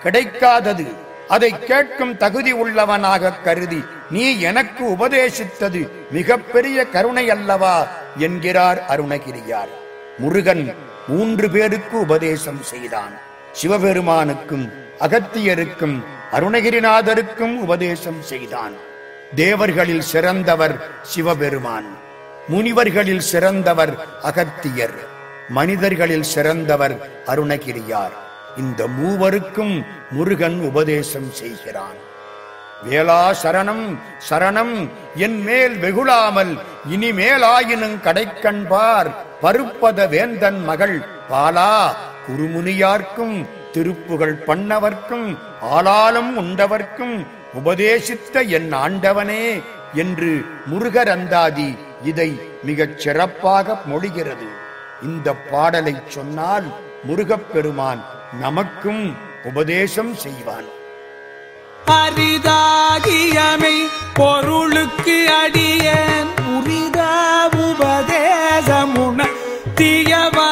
கிடைக்காதது அதை கேட்கும் தகுதி உள்ளவனாக கருதி நீ எனக்கு உபதேசித்தது மிகப்பெரிய கருணை அல்லவா என்கிறார் அருணகிரியார். முருகன் மூன்று பேருக்கு உபதேசம் செய்தான். சிவபெருமானுக்கும் அகத்தியருக்கும் அருணகிரிநாதருக்கும் உபதேசம் செய்தான். தேவர்களில் சிறந்தவர் சிவபெருமான். முனிவர்களில் சிறந்தவர் அகத்தியர் மனிதர்களில் சிறந்தவர் அருணகிரியார். இந்த மூவருக்கும் முருகன் உபதேசம் செய்கிறான். வேளா சரணம் சரணம் என் மேல் வெகுளாமல் இனிமேலாயினும் கடைக்கண்பார் பருப்பத வேந்தன் மகள் பாலா குருமுனியார்க்கும் திருப்புகள் பண்ணவர்க்கும் ஆளாலும் உண்டவர்க்கும் உபதேசித்த என் ஆண்டவனே என்று முருகர் அந்தாதி இதை மிகச் சிறப்பாக மொழிகிறது. இந்த பாடலை சொன்னால் முருகப்பெருமான் நமக்கும் உபதேசம் செய்வான். அரிதாகியமை பொருளுக்கு அடியேன். உரிதா உபதேசமுன தீயவா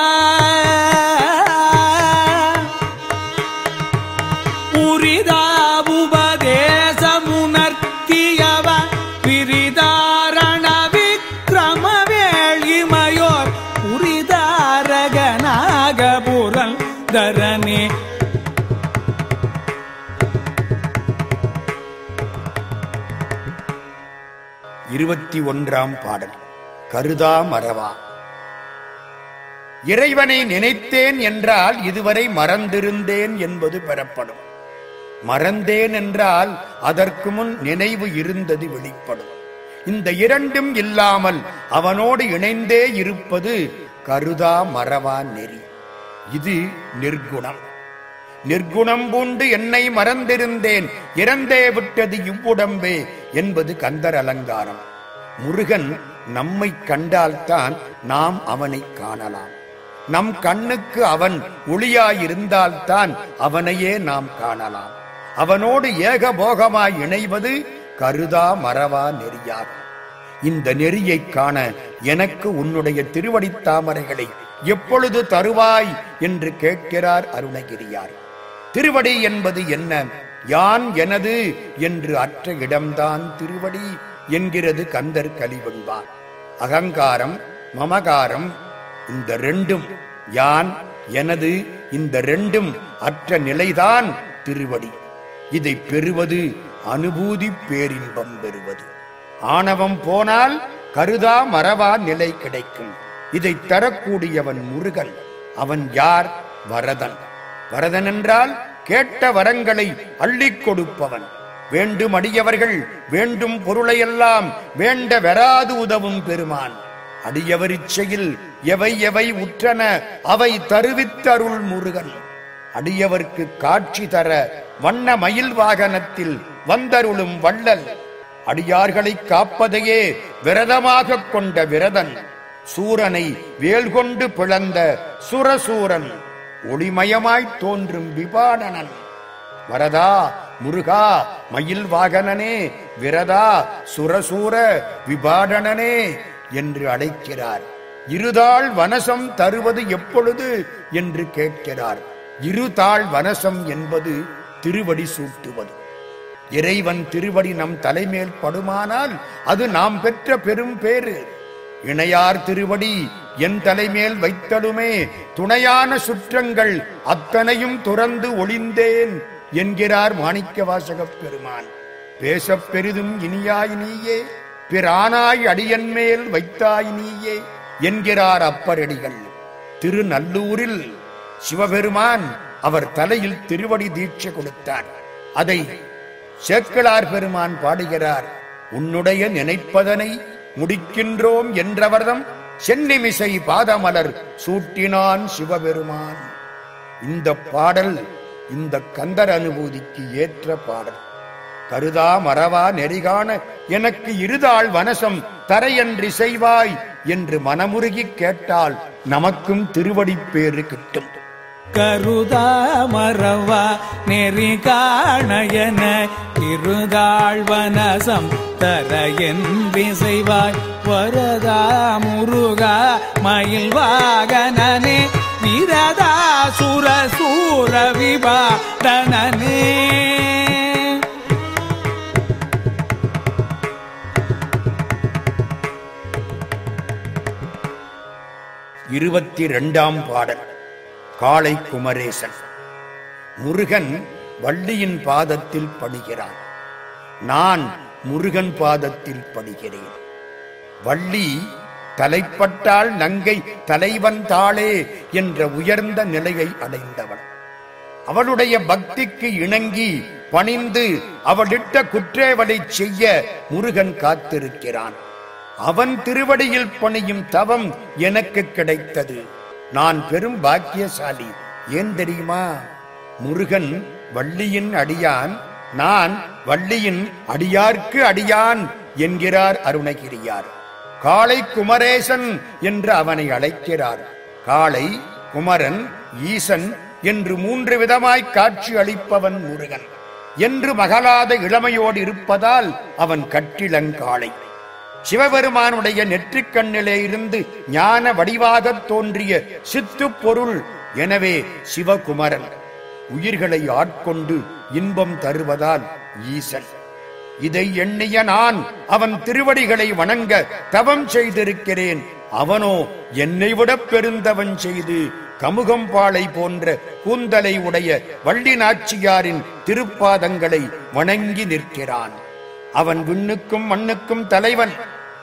இருபத்தி ஒன்றாம் பாடல். கருதா மறவா. இறைவனை நினைத்தேன் என்றால் இதுவரை மறந்திருந்தேன் என்பது பெறப்படும். மறந்தேன் என்றால் அதற்கு முன் நினைவு இருந்தது வெளிப்படும். இந்த இரண்டும் இல்லாமல் அவனோடு இணைந்தே இருப்பது கருதா மறவா நெறி. இது நிர்குணம். நிர்குணம் பூண்டு என்னை மறந்திருந்தேன். இறந்தே விட்டது இவ்வுடம்பே என்பது கந்தர் அலங்காரம். முருகன் நம்மை கண்டால்தான் நாம் அவனை காணலாம். நம் கண்ணுக்கு அவன் ஒளியாயிருந்தால்தான் அவனையே நாம் காணலாம். அவனோடு ஏகபோகமாய் இணைவது கருதா மறவா நெறியாகும். இந்த நெறியைக் காண எனக்கு உன்னுடைய திருவடித் தாமரைகளை எப்பொழுது தருவாய் என்று கேட்கிறார் அருணகிரியார். திருவடி என்பது என்ன? யான் எனது? என்று அற்ற இடம்தான் திருவடி என்கிறது கந்தர் கலிவெண்பார் அகங்காரம் மமகாரம் இந்த ரெண்டும் யான் எனது இந்த ரெண்டும் அற்ற நிலைதான் திருவடி. இதை பெறுவது அனுபூதி பேரின்பம் பெறுவது. ஆணவம் போனால் கருதா மறவா நிலை கிடைக்கும். இதை தரக்கூடியவன் முருகன். அவன் யார்? வரதன். வரதன் என்றால் கேட்ட வரங்களை அள்ளிக் கொடுப்பவன். வேண்டும் அடியவர்கள் வேண்டும் பொருளையெல்லாம் வேண்ட வெறாது உதவும் பெருமான். அடியவர் இச்சையில் எவை எவை உற்றன அவை தருவித்தருள் முருகன். அடியவர்க்கு காட்சி தர வண்ண மயில் வாகனத்தில் வந்தருளும் வள்ளல். அடியார்களை காப்பதையே விரதமாகக் கொண்ட விரதன். சூரனை வேல் கொண்டு பிளந்த சுரசூரன். ஒளிமயமாய்த் தோன்றும் விபாடனன் வரதா முருகா மயில் வாகனனே விரதா சுரசூர விபாடனனே என்று அழைக்கிறார். இருதாள் வனசம் தருவது எப்பொழுது என்று கேட்கிறார். இருதாள் வனசம் என்பது திருவடி சூட்டுவது. இறைவன் திருவடி நம் தலைமேல் படுமானால் அது நாம் பெற்ற பெரும் பேரு இணையார் திருவடி என் தலைமேல் வைத்தடுமே துணையான சுற்றங்கள் அத்தனையும் துறந்து ஒளிந்தேன் என்கிறார் மாணிக்க வாசகப் பெருமான். பேசப் பெரிதும் இனியாய் நீயே பிரானாய் அடியன் மேல் வைத்தாய் நீயே என்கிறார் அப்பரடிகள். திருநல்லூரில் சிவபெருமான் அவர் தலையில் திருவடி தீட்சை கொடுத்தார். அதை சேக்கலார் பெருமான் பாடுகிறார். உன்னுடைய நினைப்பதனை முடிக்கின்றோம் என்றவர்தம் சென்னிமிசை பாதமலர் சூட்டினான் சிவபெருமான். இந்த பாடல் இந்த கந்தர் அனுபூதிக்கு ஏற்ற பாடல். கருதா மறவா நெறிகாண எனக்கு இருதாள் வனசம் தரையன்றி செய்வாய் என்று மனமுருகிக் கேட்டால் நமக்கும் திருவடிப்பேறு கிட்டும். கருதா மறவா நெறி காணையன இருதாழ்வனசம் தர என் விசைவாய். வரதா முருகா மயில் வாகனனே விரதா சுர சூர விபாடனே இருபத்தி இரண்டாம் பாடல். காளை குமரேசன். முருகன் வள்ளியின் பாதத்தில் படுகிறான். நான் முருகன் பாதத்தில் படுகிறேன். வள்ளி தலைப்பட்டால் நங்கை தலைவன் தாளே என்ற உயர்ந்த நிலையை அடைந்தவள் அவளுடைய பக்திக்கு இணங்கி பணிந்து அவளிட்ட குற்றேவலை செய்ய முருகன் காத்திருக்கிறான். அவன் திருவடியில் பணியும் தவம் எனக்கு கிடைத்தது. நான் பெரும் பாக்கியசாலி. ஏன் தெரியுமா? முருகன் வள்ளியின் அடியான் நான் வள்ளியின் அடியார்க்கு அடியான் என்கிறார் அருணகிரியார். காளை குமரேசன் என்று அவனை அழைக்கிறார். காளை குமரன் ஈசன் என்று மூன்று விதமாய் காட்சி அளிப்பவன் முருகன். என்று மகளாத இளமையோடு இருப்பதால் அவன் கட்டிலங்காளை. சிவபெருமானுடைய நெற்றிக்கண்ணிலே இருந்து ஞான வடிவாக தோன்றிய சித்து பொருள். எனவே சிவகுமரன் உயிர்களை ஆட்கொண்டு இன்பம் தருவதால் ஈசன். இதை எண்ணிய நான் அவன் திருவடிகளை வணங்க தவம் செய்திருக்கிறேன். அவனோ என்னை விட பெருந்தவன் செய்து கமுகம்பாளை போன்ற கூந்தலை உடைய வள்ளி நாச்சியாரின் திருப்பாதங்களை வணங்கி நிற்கிறான். அவன் விண்ணுக்கும் மண்ணுக்கும் தலைவன்.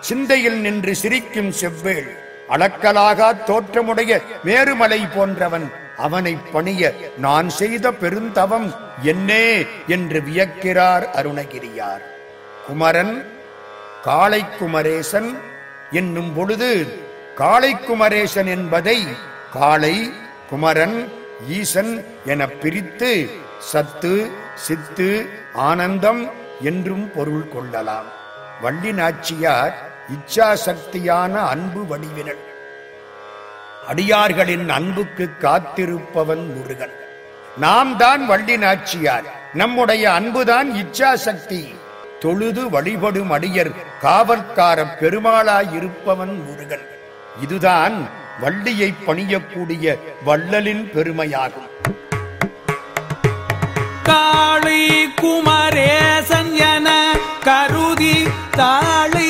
சிந்தையில் நின்று சிரிக்கும் செவ்வேள். அளக்கலாகா தோற்றமுடைய மேருமலை போன்றவன். அவனை பணிய நான் செய்த பெருந்தவம் என்னே என்று வியக்கிறார் அருணகிரியார். குமரன் காளை குமரேசன் என்னும் பொழுது காளை குமரேசன் என்பதை காளை குமரன் ஈசன் என பிரித்து சத்து சித்து ஆனந்தம் என்றும் பொருள் கொள்ளலாம். வள்ளி நாச்சியார் இச்சாசக்தியான அன்பு வடிவினள். அடியார்களின் அன்புக்கு காத்திருப்பவன் முருகன். நாம் தான் வள்ளி நாச்சியார் நம்முடைய அன்புதான் இச்சாசக்தி. தொழுது வழிபடும் அடியர் காவற்கார பெருமாளாயிருப்பவன் முருகன். இதுதான் வள்ளியை பணியக்கூடிய வள்ளலின் பெருமையாகும். காளை குமரேசன் என கருதி தாளி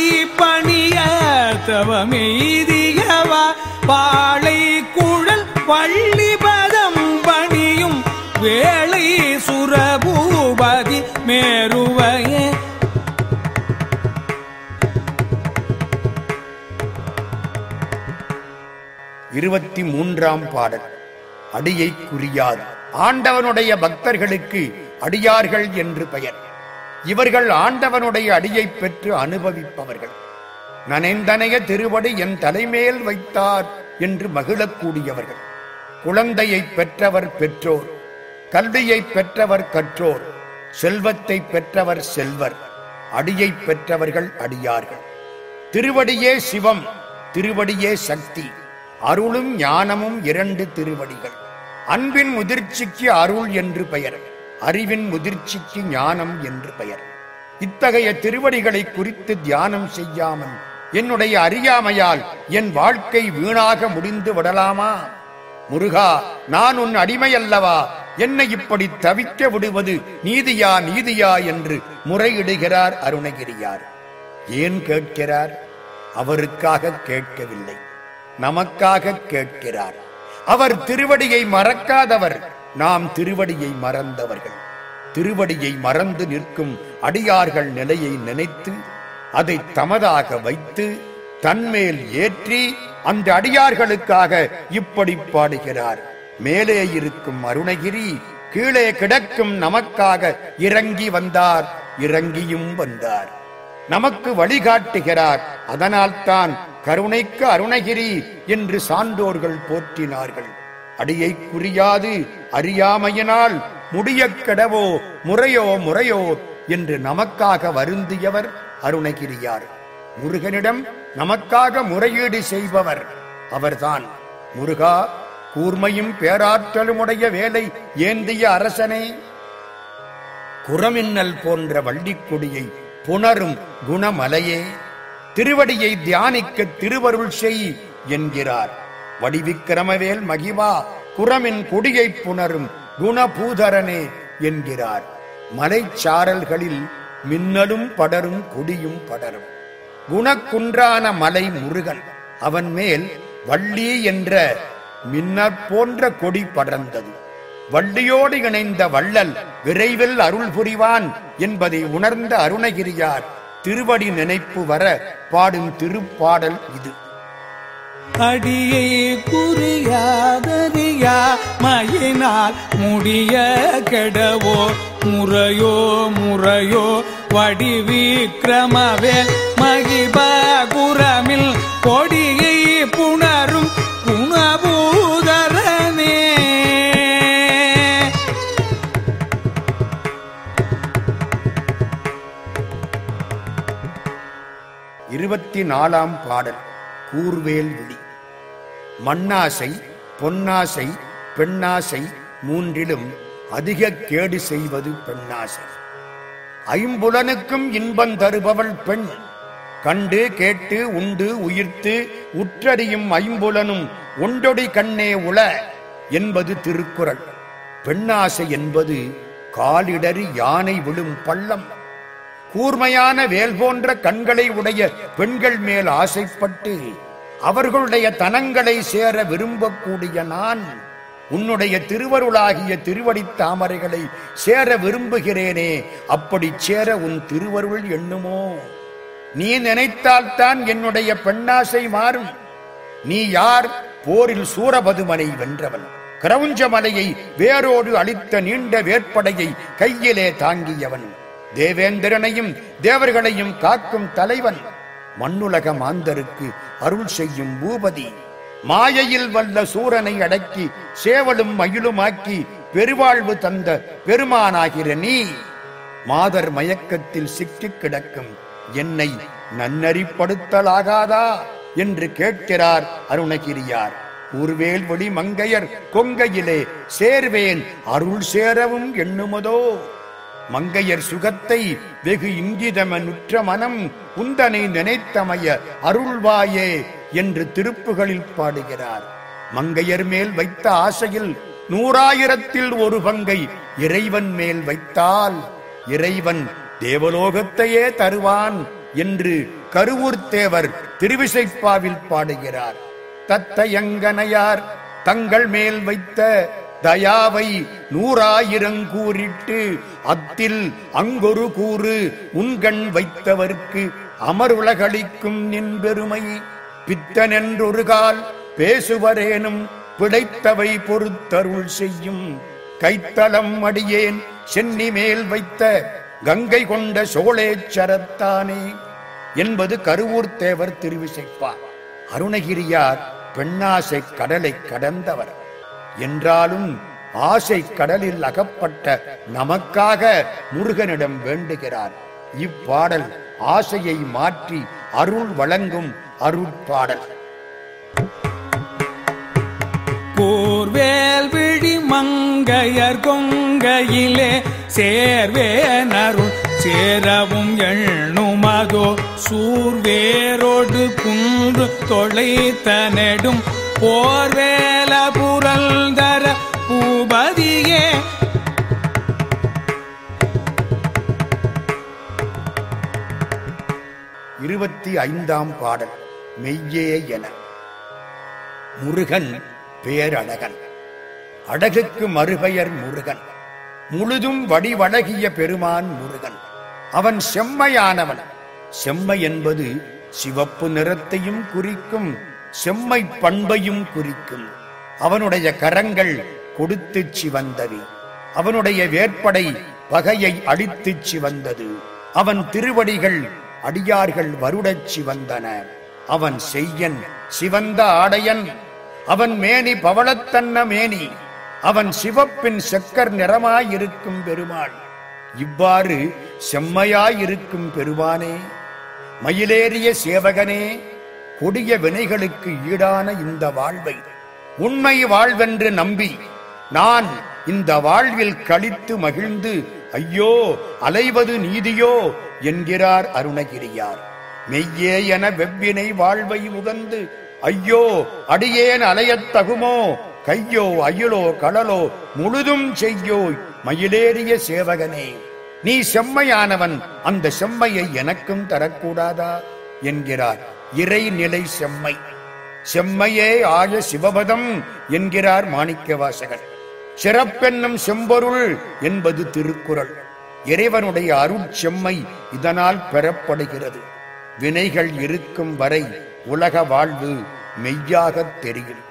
தவமெய்தியவா பாழை குழல் வள்ளிபதம் பணியும் வேளை சுரபூபதி மேருவையே. இருபத்தி மூன்றாம் பாடல். அடியை குறியாது. ஆண்டவனுடைய பக்தர்களுக்கு அடியார்கள் என்று பெயர். இவர்கள் ஆண்டவனுடைய அடியை பெற்று அனுபவிப்பவர்கள். நனைந்தனைய திருவடி என் தலைமேல் வைத்தார் என்று மகிழக்கூடியவர்கள். குழந்தையை பெற்றவர் பெற்றோர் கல்வியை பெற்றவர் கற்றோர் செல்வத்தை பெற்றவர் செல்வர் அடியை பெற்றவர்கள் அடியார்கள். திருவடியே சிவம் திருவடியே சக்தி அருளும் ஞானமும் இரண்டு திருவடிகள். அன்பின் முதிர்ச்சிக்கு அருள் என்று பெயர் அறிவின் முதிர்ச்சிக்கு ஞானம் என்று பெயர். இத்தகைய திருவடிகளை குறித்து தியானம் செய்யாமல் என்னுடைய அறியாமையால் என் வாழ்க்கை வீணாக முடிந்து விடலாமா? முருகா நான் உன் அடிமையல்லவா? என்னை இப்படி தவிக்க விடுவது நீதியா நீதியா என்று முறையிடுகிறார் அருணகிரியார். ஏன் கேட்கிறார்? அவருக்காக கேட்கவில்லை. நமக்காக கேட்கிறார். அவர் திருவடியை மறக்காதவர். நாம் திருவடியை மறந்தவர்கள். திருவடியை மறந்து நிற்கும் அடியார்கள் நிலையை நினைத்து அதை தமதாக வைத்து தன்மேல் ஏற்றி அந்த அடியார்களுக்காக இப்படி பாடுகிறார். மேலே இருக்கும் அருணகிரி கீழே கிடக்கும் நமக்காக இறங்கி வந்தார். இறங்கியும் வந்தார். நமக்கு வழிகாட்டுகிறார். அதனால்தான் கருணைக்கு அருணகிரி என்று சான்றோர்கள் போற்றினார்கள். அடியை குறியாது அறியாமையினால் முடிய கெடவோ முறையோ முறையோ என்று நமக்காக வருந்தியவர் அருணகிரியார். முருகனிடம் நமக்காக முறையீடு செய்பவர் அவர்தான். முருகா கூர்மையும் பேராற்றலுமுடைய வேலை ஏந்திய அரசனே. குரமின்னல் போன்ற வள்ளிக்கொடியை புணரும் குணமலையே. திருவடியை தியானிக்க திருவருள் செய் என்கிறார். வடிவிக்கிரமவேல் மகிவா குரமின் கொடியை புணரும் குணபூதரனே என்கிறார். மலைச்சாரல்களில் மின்னலும் படரும் கொடியும் படரும். குணக்குன்றான மலை முருகன் அவன் மேல் வள்ளி என்ற மின்னற் போன்ற கொடி படர்ந்தது. வள்ளியோடு இணைந்த வள்ளல் விரைவில் அருள் புரிவான் என்பதை உணர்ந்த அருணகிரியார் திருவடி நினைப்பு வர பாடும் திருப்பாடல் இது. அடியை குறியாதறியா மயினால் முடிய கெடவோ முறையோ முறையோ வடிவிக்கிரமவேல் மகிபகுரமில் கொடியை புணரும் குணபூதரனே. இருபத்தி நாலாம் பாடல் கூர்வேல் விழி. மண்ணாசை பொன்னாசை பெண்ணாசை மூன்றிலும் அதிக கேடு செய்வது பெண்ணாசை. ஐம்புலனுக்கும் இன்பம் தருபவள் பெண். கண்டு கேட்டு உண்டு உயிர்த்து உற்றறியும் ஐம்புலனும் ஒன்றொடி கண்ணே உள என்பது திருக்குறள். பெண்ணாசை என்பது காலிடறி யானை விழும் பள்ளம். கூர்மையான வேல் போன்ற கண்களை உடைய பெண்கள் மேல் ஆசைப்பட்டு அவர்களுடைய தனங்களை சேர விரும்பக்கூடிய நான். உன்னுடைய திருவருளாகிய திருவடித் தாமரைகளை சேர விரும்புகிறேனே அப்படி சேர உன் திருவருள் எண்ணுமோ? நீ நினைத்தால்தான் என்னுடைய பெண்ணாசை மாறும். நீ யார்? போரில் சூரபதுமனை வென்றவன். கிரவுஞ்ச மலையை வேரோடு அளித்த நீண்ட வேட்படையை கையிலே தாங்கியவன். தேவேந்திரனையும் தேவர்களையும் காக்கும் தலைவன். மண்ணுலக மாந்தருக்கு அருள் செய்யும் பூபதி. மாயையில் வல்ல சூரனை அடக்கி சேவலும் மயிலுமாக்கி பெருவாழ்வு தந்த பெருமானாகிற நீ மாதர் மயக்கத்தில் சிக்கிக் கிடக்கும் என்னை நன்னறிப்படுத்தலாகாதா என்று கேட்கிறார் அருணகிரியார். ஊர்வேல் மங்கையர் கொங்கையிலே சேர்வேன் அருள் சேரவும் எண்ணுமதோ? மங்கையர் சுகத்தை வெகு இங்கிதமனுற்ற மனம் உந்தனை நினைத்தமைய அருள்வாயே? என்று திருப்புகளில் பாடுகிறார். மங்கையர் மேல் வைத்த ஆசையில் நூறாயிரத்தில் ஒரு பங்கை இறைவன் மேல் வைத்தால் இறைவன் தேவலோகத்தையே தருவான் என்று கருவூர்த்தேவர் திருவிசைப்பாவில் பாடுகிறார். தத்தையங்கனையார் தங்கள் மேல் வைத்த தயாவை நூறாயிரங்கூறிட்டு அத்தில் அங்கொரு கூறு உண்கண் வைத்தவர்க்கு அமருலகளிக்கும் நின் பெருமை. பித்தனென்றொரு கால் பேசுவரேனும் பிழைத்தவை பொறுத்தருள் செய்யும். கைத்தளம் அடியேன் சென்னி மேல் வைத்த கங்கை கொண்ட சோழேச்சரத்தானே என்பது கருவூர் தேவர் திருவிசைப்பார். அருணகிரியார் பெண்ணாசை கடலை கடந்தவர். என்றாலும் ஆசை கடலில் அகப்பட்ட நமக்காக முருகனிடம் வேண்டுகிறார். இப்பாடல் ஆசையை மாற்றி அருள் வழங்கும் அருட்பாடல். கூர்வேல் விழி மங்கையர் கொங்கையிலே சேர்வேனருள் சேரவும் எண்ணுமதோ சூர்வேரோடு குன்று தொலைத்த நெடும் போர்வேல புரல்தர பூபதியே. இருபத்தி ஐந்தாம் பாடல். மெய்யே என. முருகன் பேரழகன். அழகுக்கு மறுபெயர் முருகன். முழுதும் வடிவழகிய பெருமான் முருகன். அவன் செம்மையானவன். செம்மை என்பது சிவப்பு நிறத்தையும் குறிக்கும் செம்மை பண்பையும் குறிக்கும். அவனுடைய கரங்கள் கொடுத்து சிவந்தது. அவனுடைய வேற்படை பகையை அடித்துச் சிவந்தது. அவன் திருவடிகள் அடியார்கள் வருடச் சிவந்தன. அவன் செய்யன் சிவந்த ஆடையன். அவன் மேனி பவளத்தன்ன மேனி. அவன் சிவப்பின் செக்கர் நிறமாயிருக்கும் பெருமாள். இவ்வாறு செம்மையாயிருக்கும் பெருமானே மயிலேறிய சேவகனே கொடிய வினைகளுக்கு ஈடான இந்த வாழ்வை உண்மை வாழ்வென்று நம்பி நான் இந்த வாழ்வில் கழித்து மகிழ்ந்து ஐயோ அலைவது நீதியோ என்கிறார் அருணகிரியார். மெய்யே என வெவ்வினை வாழ்வை உகந்து ஐயோ அடியேன் அலையத் தகுமோ கையோ அயிலோ கடலோ முழுதும் செய்யோய் மயிலேறிய சேவகனே. நீ செம்மையானவன் அந்த செம்மையை எனக்கும் தரக்கூடாதா? என்கிறார். இறைநிலை செம்மை. செம்மையே ஆய சிவபதம் என்கிறார் மாணிக்கவாசகர். சிறப்பென்னும் செம்பொருள் என்பது திருக்குறள். இறைவனுடைய அருட்செம்மை இதனால் பெறப்படுகிறது. வினைகள் இருக்கும் வரை உலக வாழ்வு மெய்யாகத் தெரியும்.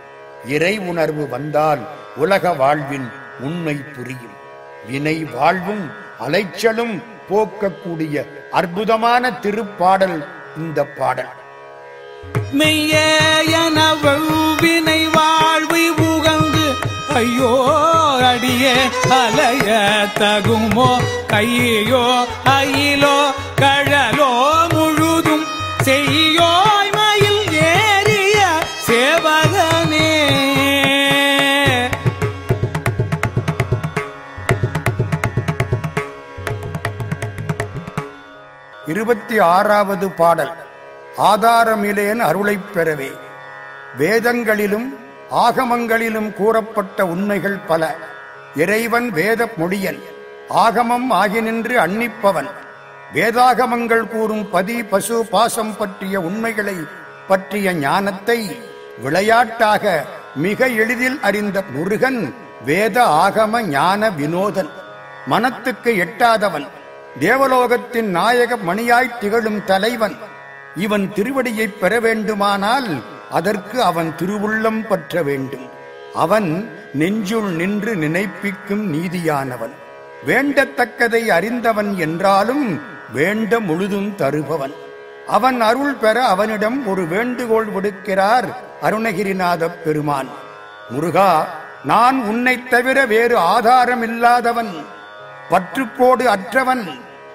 இறை உணர்வு வந்தால் உலக வாழ்வின் உண்மை புரியும். வினை வாழ்வும் அலைச்சலும் போக்கக்கூடிய அற்புதமான திருப்பாடல் இந்த பாடல். மெய்யனவினை வாழ்வு உகந்து ஐயோ அடியே அலைய தகுமோ கையோ அயிலோ கழலோ இருபத்தி ஆறாவது பாடல். ஆதாரமிலேன் அருளைப் பெறவே. வேதங்களிலும் ஆகமங்களிலும் கூறப்பட்ட உண்மைகள் பல. இறைவன் வேத மொழியன் ஆகமம் ஆகி நின்று அன்னிப்பவன். வேதாகமங்கள் கூறும் பதி பசு பாசம் பற்றிய உண்மைகளை பற்றிய ஞானத்தை விளையாட்டாக மிக எளிதில் அறிந்த முருகன் வேத ஆகம ஞான வினோதன். மனத்துக்கு எட்டாதவன். தேவலோகத்தின் நாயக மணியாய் திகழும் தலைவன். இவன் திருவடியைப் பெற வேண்டுமானால் அதற்கு அவன் திருவுள்ளம் பற்ற வேண்டும். அவன் நெஞ்சுள் நின்று நினைப்பிக்கும் நீதியானவன். வேண்டத்தக்கதை அறிந்தவன் என்றாலும் வேண்ட முழுதும் தருபவன். அவன் அருள் பெற அவனிடம் ஒரு வேண்டுகோள் விடுக்கிறார் அருணகிரிநாதப் பெருமான். முருகா நான் உன்னைத் தவிர வேறு ஆதாரம் இல்லாதவன் பற்றுக்கோடு அற்றவன்.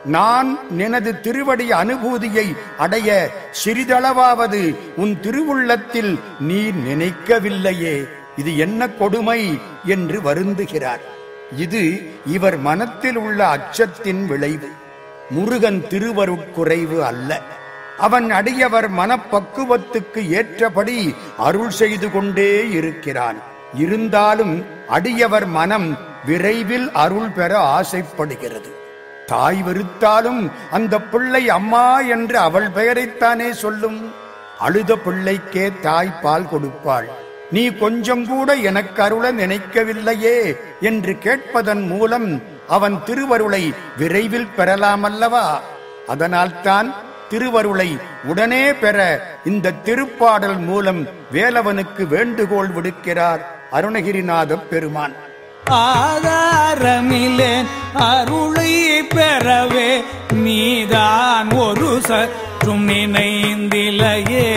நான் எனது திருவடி அனுபூதியை அடைய சிறிதளவாவது உன் திருவுள்ளத்தில் நீ நினைக்கவில்லையே. இது என்ன கொடுமை என்று வருந்துகிறார். இது இவர் மனத்தில் உள்ள அச்சத்தின் விளைவு. முருகன் திருவருட்குறைவு அல்ல. அவன் அடியவர் மனப்பக்குவத்துக்கு ஏற்றபடி அருள் செய்து கொண்டே இருக்கிறான். இருந்தாலும் அடியவர் மனம் விரைவில் அருள் பெற ஆசைப்படுகிறது. தாய் வெறுத்தாலும் அந்த பிள்ளை அம்மா என்று அவள் பெயரைத்தானே சொல்லும். அழுத பிள்ளைக்கே தாய் பால் கொடுப்பாள். நீ கொஞ்சம் கூட எனக்கு அருள நினைக்கவில்லையே என்று கேட்பதன் மூலம் அவன் திருவருளை விரைவில் பெறலாமல்லவா? அதனால்தான் திருவருளை உடனே பெற இந்த திருப்பாடல் மூலம் வேலவனுக்கு வேண்டுகோள் விடுக்கிறார் அருணகிரிநாத பெருமான். ஆதாரமிலே அருளை பெறவே நீதான் ஒரு சற்றும் நினைந்திலையே.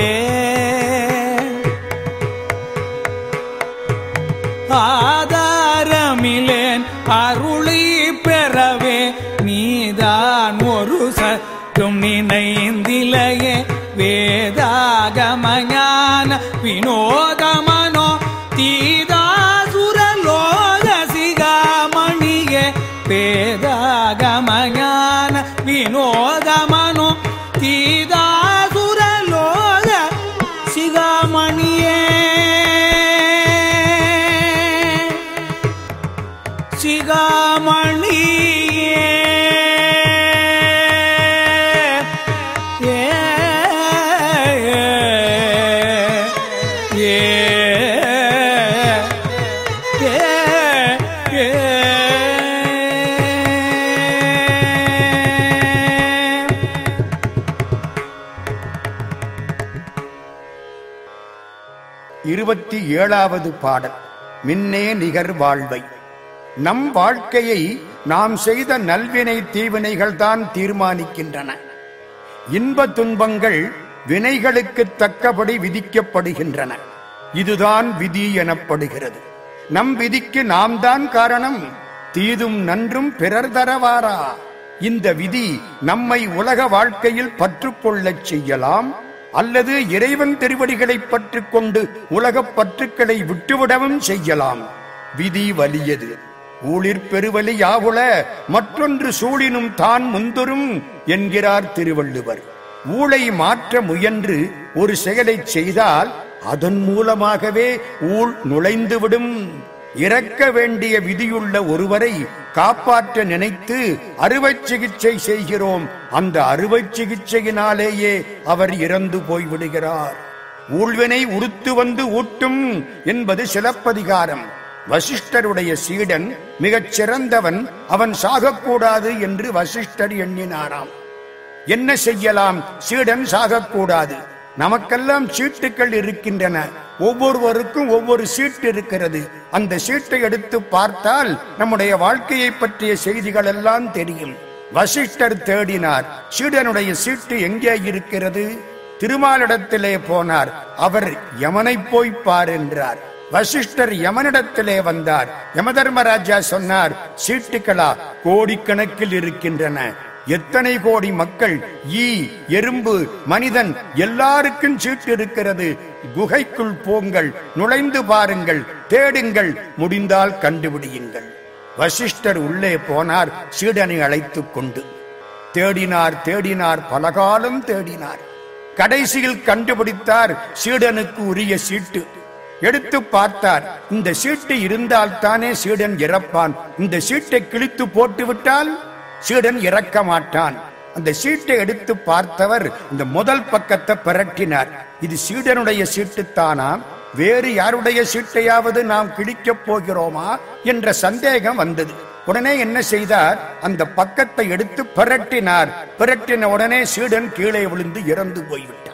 ஆதாரமில்லேன் அருளை பெறவே நீதான் ஒரு சற்றும் நினைந்திலையே. வேதாகமஞான வினோதமனோ ஏழாவது பாடல். மின்னே நிகர் வாழ்வை. நம் வாழ்க்கையை நாம் செய்த நல்வினை தீவினைகள் தான் தீர்மானிக்கின்றன. இன்ப துன்பங்கள் வினைகளுக்கு தக்கபடி விதிக்கப்படுகின்றன. இதுதான் விதி எனப்படுகிறது. நம் விதிக்கு நாம் தான் காரணம். தீதும் நன்றும் பிறர் தரவாரா? இந்த விதி நம்மை உலக வாழ்க்கையில் பற்றுக்கொள்ளச் செய்யலாம் அல்லது இறைவன் திருவடிகளை பற்றி கொண்டு உலகப் பற்றுக்களை விட்டுவிடவும் செய்யலாம். விதி வலியது. ஊழிற் பெருவலி யாவுல மற்றொன்று சூழினும் தான் முந்தொரும் என்கிறார் திருவள்ளுவர். ஊழை மாற்ற முயன்று ஒரு செயலைச் செய்தால் அதன் மூலமாகவே ஊழ் நுழைந்துவிடும். இறக்க வேண்டிய விதியுள்ள ஒருவரை காப்பாற்ற நினைத்து அறுவை சிகிச்சை செய்கிறோம். அந்த அறுவை சிகிச்சையினாலேயே அவர் இறந்து போய்விடுகிறார். ஊழ்வினை உடுத்து வந்து ஊட்டும் என்பது சிலப்பதிகாரம். வசிஷ்டருடைய சீடன் மிகச் சிறந்தவன் அவன் சாகக்கூடாது என்று வசிஷ்டர் எண்ணினாராம். என்ன செய்யலாம்? சீடன் சாகக்கூடாது. நமக்கெல்லாம் சீட்டுகள் இருக்கின்றன. ஒவ்வொருவருக்கும் ஒவ்வொரு சீட்டு இருக்கிறது. அந்த சீட்டை எடுத்து பார்த்தால் நம்முடைய வாழ்க்கையை பற்றிய செய்திகள் எல்லாம் தெரியும். வசிஷ்டர் தேடினார் சீடனுடைய சீட்டு எங்கே இருக்கிறது? திருமாலிடத்திலே போனார். அவர் யமனை போய் பார் என்றார். வசிஷ்டர் யமனிடத்திலே வந்தார். யமதர்மராஜா சொன்னார் சீட்டுகளா கோடிக்கணக்கில் இருக்கின்றன. எத்தனை கோடி மக்கள் ஈ எறும்பு மனிதன் எல்லாருக்கும் சீட்டு இருக்கிறது குகைக்குள் போங்கள் நுழைந்து பாருங்கள் தேடுங்கள் முடிந்தால் கண்டுபிடியுங்கள். வசிஷ்டர் உள்ளே போனார் சீடனை அழைத்துக் கொண்டு. தேடினார் தேடினார் பலகாலம் தேடினார். கடைசியில் கண்டுபிடித்தார் சீடனுக்கு உரிய சீட்டு. எடுத்து பார்த்தார் இந்த சீட்டு இருந்தால் தானே சீடன் இறப்பான். இந்த சீட்டை கிழித்து போட்டுவிட்டால் சீடன் இறக்க மாட்டான். அந்த சீட்டை எடுத்து பார்த்தவர் இந்த முதல் பக்கத்தை பிரட்டினார். இது சீடனுடைய சீட்டுத்தானா வேறு யாருடைய சீட்டையாவது நாம் கிழிக்கப் போகிறோமா? என்ற சந்தேகம் வந்தது. உடனே என்ன செய்தார்? அந்த பக்கத்தை எடுத்து பிரட்டினார். பிரட்டின உடனே சீடன் கீழே விழுந்து இறந்து போய்விட்டார்.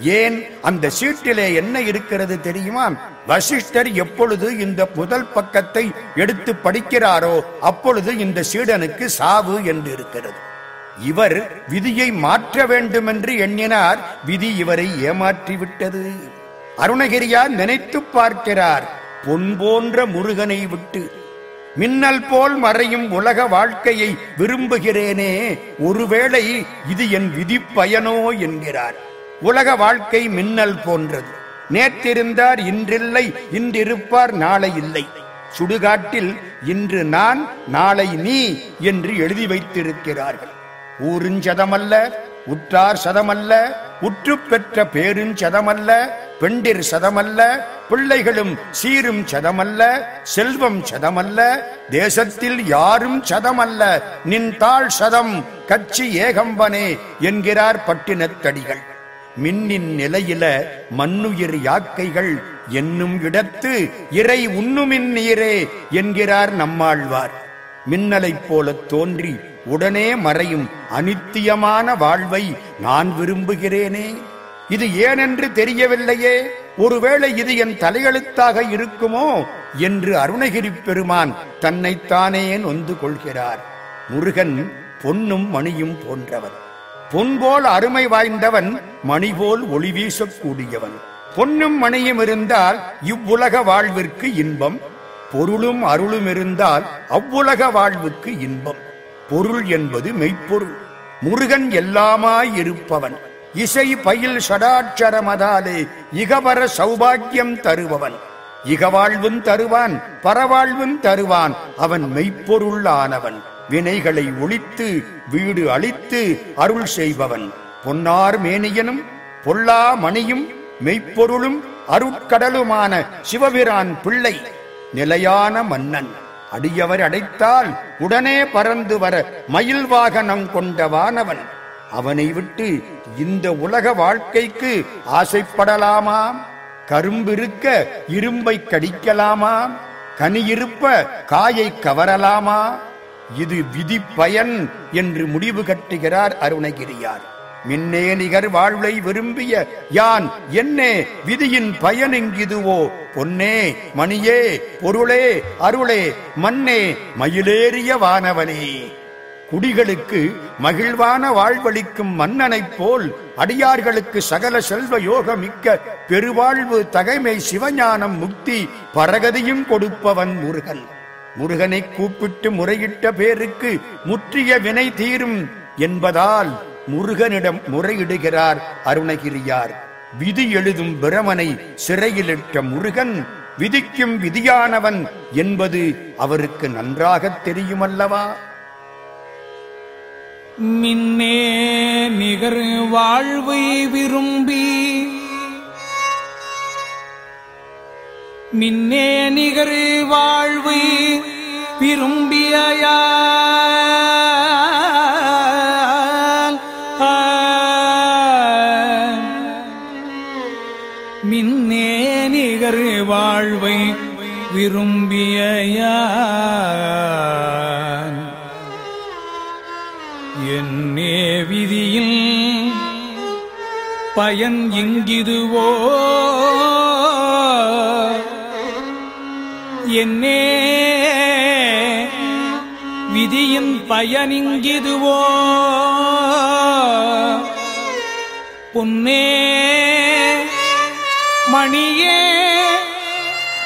ஏன் அந்த சீட்டிலே என்ன இருக்கிறது தெரியுமா? வசிஷ்டர் எப்பொழுது இந்த முதல் பக்கத்தை எடுத்து படிக்கிறாரோ அப்பொழுது இந்த சீடனுக்கு சாவு என்று இருக்கிறது. இவர் விதியை மாற்ற வேண்டும் என்று எண்ணினார் விதி இவரை ஏமாற்றிவிட்டது அருணகிரியார் நினைத்து பார்க்கிறார் பொன் போன்ற முருகனை விட்டு. மின்னல் போல் மறையும் உலக வாழ்க்கையை விரும்புகிறேனே ஒருவேளை இது என் விதி பயனோ என்கிறார். உலக வாழ்க்கை மின்னல் போன்றது. நேற்றிருந்தார் இன்றில்லை இன்றிருப்பார் நாளை இல்லை. சுடுகாட்டில் இன்று நான் நாளை நீ என்று எழுதி வைத்திருக்கிறார்கள். ஊருஞ்சதமல்ல உற்றார் சதமல்ல உற்று பெற்ற பேருஞ்சதமல்ல பெண்டிர் சதமல்ல பிள்ளைகளும் சீரும் சதமல்ல செல்வம் சதமல்ல தேசத்தில் யாரும் சதமல்ல நின் தாழ் சதம் கட்சி ஏகம்பனே என்கிறார் பட்டினத்தடிகள். மின்னின் நிலையில மண்ணுயிர் யாக்கைகள் என்னும் இடத்து இறை உண்ணுமின் நீரே என்கிறார் நம்மாழ்வார். மின்னலைப் போலத் தோன்றி உடனே மறையும் அனித்தியமான வாழ்வை நான் விரும்புகிறேனே. இது ஏனென்று தெரியவில்லையே? ஒருவேளை இது என் தலையெழுத்தாக இருக்குமோ? என்று அருணகிரி பெருமான் தன்னைத்தானே நொந்து கொள்கிறார். முருகன் பொன்னும் மணியும் போன்றவன். பொன் போல் அருமை வாய்ந்தவன் மணிபோல் ஒளி வீசக்கூடியவன். பொன்னும் மணியும் இருந்தால் இவ்வுலக வாழ்விற்கு இன்பம். பொருளும் அருளும் இருந்தால் அவ்வுலக வாழ்வுக்கு இன்பம். பொருள் என்பது மெய்ப்பொருள். முருகன் எல்லாமாய் இருப்பவன். இசை பயில் சடாட்சரமதாலே இகவர சௌபாக்கியம் தருபவன். இகவாழ்வும் தருவான் பரவாழ்வும் தருவான் அவன் மெய்ப்பொருள் ஆனவன் வினைகளை ஒழித்து வீடு அழித்து அருள் செய்பவன். பொன்னார் மேனியனும் பொல்லா மணியும் மெய்ப்பொருளும் அருட்கடலுமான சிவபிரான் பிள்ளை நிலையான மன்னன். அடியவர் அடைத்தால் உடனே பறந்து வர மயில் வாகனம் கொண்டவானவன் அவனை விட்டு இந்த உலக வாழ்க்கைக்கு ஆசைப்படலாமாம்? கரும்பிருக்க இரும்பை கடிக்கலாமாம்? கனியிருப்ப காயை கவரலாமா? இது விதி பயன் என்று முடிவு கட்டுகிறார் அருணகிரியார். மின்னே நிகர் வாழ்வை விரும்பிய யான் என்னே விதியின் பயன் இங்கிதுவோ பொன்னே மணியே பொருளே அருளே மண்ணே மயிலேறிய வானவனே. குடிகளுக்கு மகிழ்வான வாழ்வளிக்கும் மன்னனைப் போல் அடியார்களுக்கு சகல செல்வ யோகமிக்க பெருவாழ்வு தகைமை சிவஞானம் முக்தி பரகதியும் கொடுப்பவன் முருகன். முருகனை கூப்பிட்டு முறையிட்ட பேருக்கு முற்றிய வினை தீரும் என்பதால் முருகனிடம் முறையிடுகிறார் அருணகிரியார். விதி எழுதும் பிரமனை சிறையிலிட்ட முருகன் விதிக்கும் விதியானவன் என்பது அவருக்கு நன்றாகத் தெரியுமல்லவா? மின்னே நிகர் வாழ்வை விரும்பி மின்னே நிகர் வாழ்வு விரும்பியால் மின்னே நிகர் வாழ்வை விரும்பியான் என்னே விதியில் பயன் இங்கிதுவோ என்னே. விதியின் பயனிங்கிதுவோ. பொன்னே. மணியே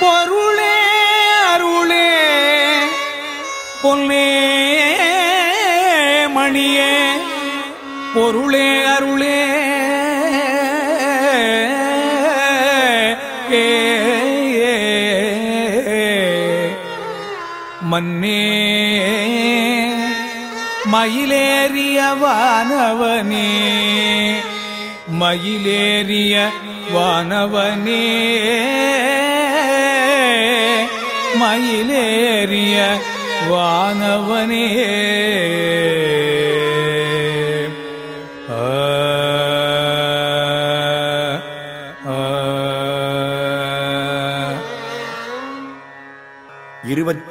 பொருளே அருளே. பொன்னே மணியே பொருளே அருளே. மன்னே. மயிலேறிய வானவனே. மயிலேறிய வானவனே. மயிலேறிய வானவனே.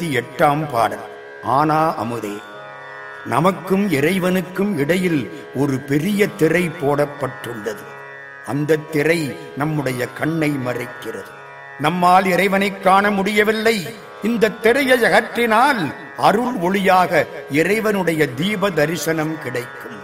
இருபத்தி எட்டாம் பாடல். ஆனா அமுதே நமக்கும் இறைவனுக்கும் இடையில் ஒரு பெரிய திரை போடப்பட்டுள்ளது. அந்த திரை நம்முடைய கண்ணை மறைக்கிறது. நம்மால் இறைவனை காண முடியவில்லை. இந்த திரையை அகற்றினால் அருள் ஒளியாக இறைவனுடைய தீப தரிசனம் கிடைக்கும்.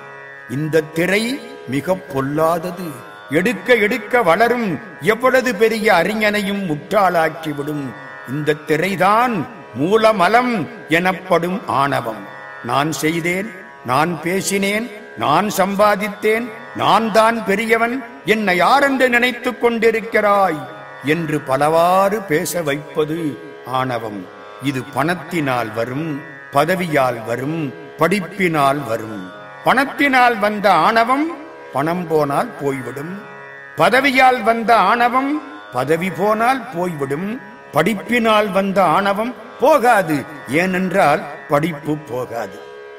இந்த திரை மிக பொல்லாதது. எடுக்க எடுக்க வளரும் எவ்வளவு பெரிய அறிஞனையும் முட்டாளாக்கிவிடும். இந்த திரைதான் மூலமலம் எனப்படும் ஆணவம். நான் செய்தேன் நான் பேசினேன் நான் சம்பாதித்தேன் நான் தான் பெரியவன் என்னை யாரென்று நினைத்துக் கொண்டிருக்கிறாய்? என்று பலவாறு பேச வைப்பது ஆணவம். இது பணத்தினால் வரும் பதவியால் வரும் படிப்பினால் வரும். பணத்தினால் வந்த ஆணவம் பணம் போனால் போய்விடும். பதவியால் வந்த ஆணவம் பதவி போனால் போய்விடும். படிப்பினால் வந்த ஆணவம் போகாது ஏனென்றால் படிப்பு போகாது.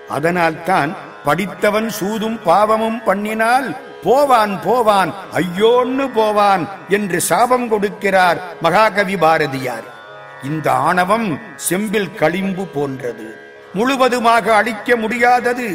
அதனால்தான் படித்தவன் சூதும் பாவமும் பண்ணினால் போவான் போவான் ஐயோன்னு போவான் என்று சாபம் கொடுக்கிறார் மகாகவி பாரதியார். இந்த ஆணவம் செம்பில் களிம்பு போன்றது. முழுவதுமாக அழிக்க முடியாதது.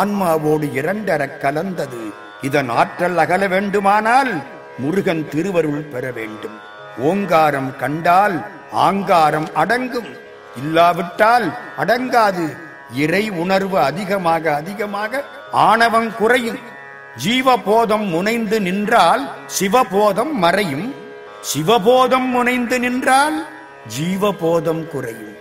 ஆன்மாவோடு இரண்டர கலந்தது. இதன் ஆற்றல் அகல வேண்டுமானால் முருகன் திருவருள் பெற வேண்டும். ஓங்காரம் கண்டால் ஆங்காரம் அடங்கும். இல்லாவிட்டால் அடங்காது. இறை உணர்வு அதிகமாக அதிகமாக ஆணவம் குறையும். ஜீவபோதம் முனைந்து நின்றால் சிவபோதம் மறையும். சிவபோதம் முனைந்து நின்றால் ஜீவபோதம் குறையும்.